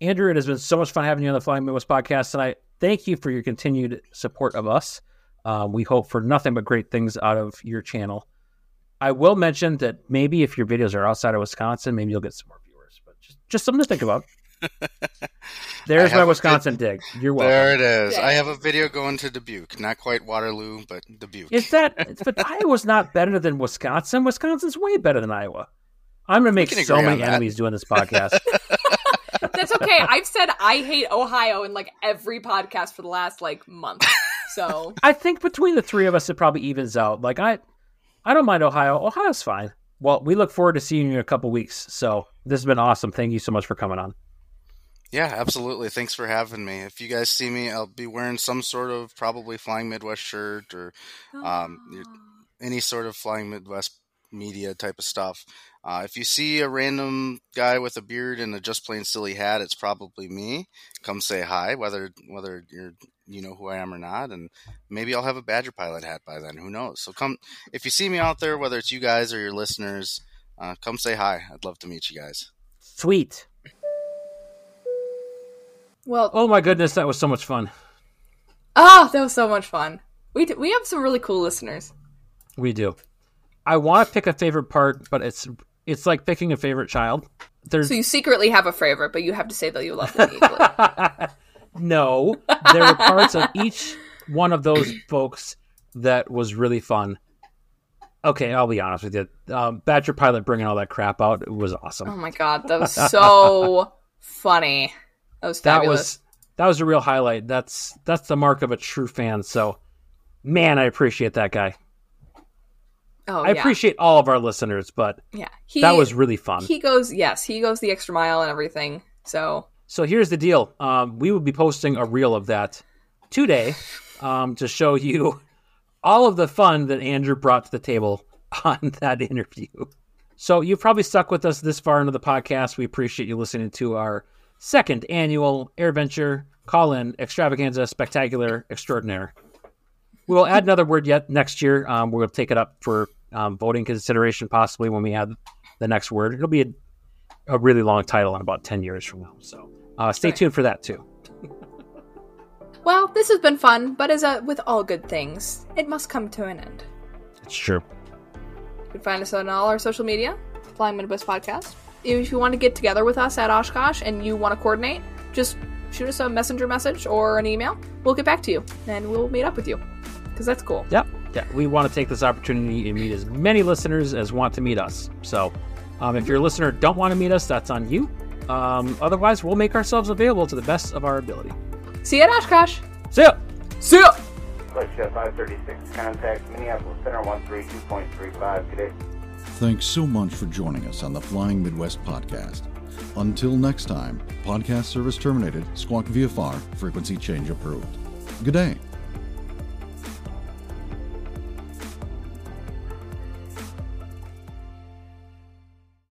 Andrew, it has been so much fun having you on the Flying Midwest podcast tonight. Thank you for your continued support of us. Um, we hope for nothing but great things out of your channel. I will mention that maybe if your videos are outside of Wisconsin, maybe you'll get some more viewers. But just, just something to think about. There's my have a Wisconsin dig. You're welcome. There it is. I have a video going to Dubuque. Not quite Waterloo, but Dubuque. Is that? But Iowa's not better than Wisconsin. Wisconsin's way better than Iowa. I'm gonna make so many enemies doing this podcast. That's okay. I've said I hate Ohio in like every podcast for the last like month. So I think between the three of us, it probably evens out. Like I, I don't mind Ohio. Ohio's fine. Well, we look forward to seeing you in a couple weeks. So this has been awesome. Thank you so much for coming on. Yeah, absolutely. Thanks for having me. If you guys see me, I'll be wearing some sort of probably Flying Midwest shirt or um, any sort of Flying Midwest media type of stuff. Uh, if you see a random guy with a beard and a just plain silly hat, it's probably me. Come say hi, whether whether you're you know who I am or not, and maybe I'll have a Badger pilot hat by then. Who knows? So come if you see me out there, whether it's you guys or your listeners, uh, come say hi. I'd love to meet you guys. Sweet. Well, Oh my goodness, that was so much fun. oh, that was so much fun. We d- we have some really cool listeners. We do. I want to pick a favorite part, but it's it's like picking a favorite child. There's So you secretly have a favorite, but you have to say that you love them equally. no. There were parts of each one of those folks that was really fun. Okay, I'll be honest with you. Um, Badger Pilot bringing all that crap out it was awesome. oh my god, that was so funny. That was that was that was a real highlight. That's that's the mark of a true fan. So, man, I appreciate that guy. oh, I yeah. appreciate all of our listeners, but Yeah, he, that was really fun. He goes, yes, he goes the extra mile and everything. So So here's the deal. Um, we will be posting a reel of that today um, to show you all of the fun that Andrew brought to the table on that interview. So you've probably stuck with us this far into the podcast. We appreciate you listening to our second annual AirVenture Call In Extravaganza Spectacular Extraordinaire. We will add another word yet next year. Um, we'll take it up for um, voting consideration possibly when we add the next word. It'll be a, a really long title in about 10 years from now. So uh, stay tuned for that too. Well, this has been fun, but as uh, with all good things, it must come to an end. It's true. You can find us on all our social media, Flying Midwest Podcast. If you want to get together with us at Oshkosh and you want to coordinate, just shoot us a messenger message or an email. We'll get back to you and we'll meet up with you because that's cool. Yep. Yeah, we want to take this opportunity to meet as many listeners as want to meet us. So, um, if you're a listener don't want to meet us, that's on you. Um, otherwise, we'll make ourselves available to the best of our ability. See you at Oshkosh. See ya. See ya. Flight Chef 536, contact Minneapolis Center 132.35 today. Thanks so much for joining us on the Flying Midwest podcast. Until next time, podcast service terminated, squawk VFR, frequency change approved. Good day.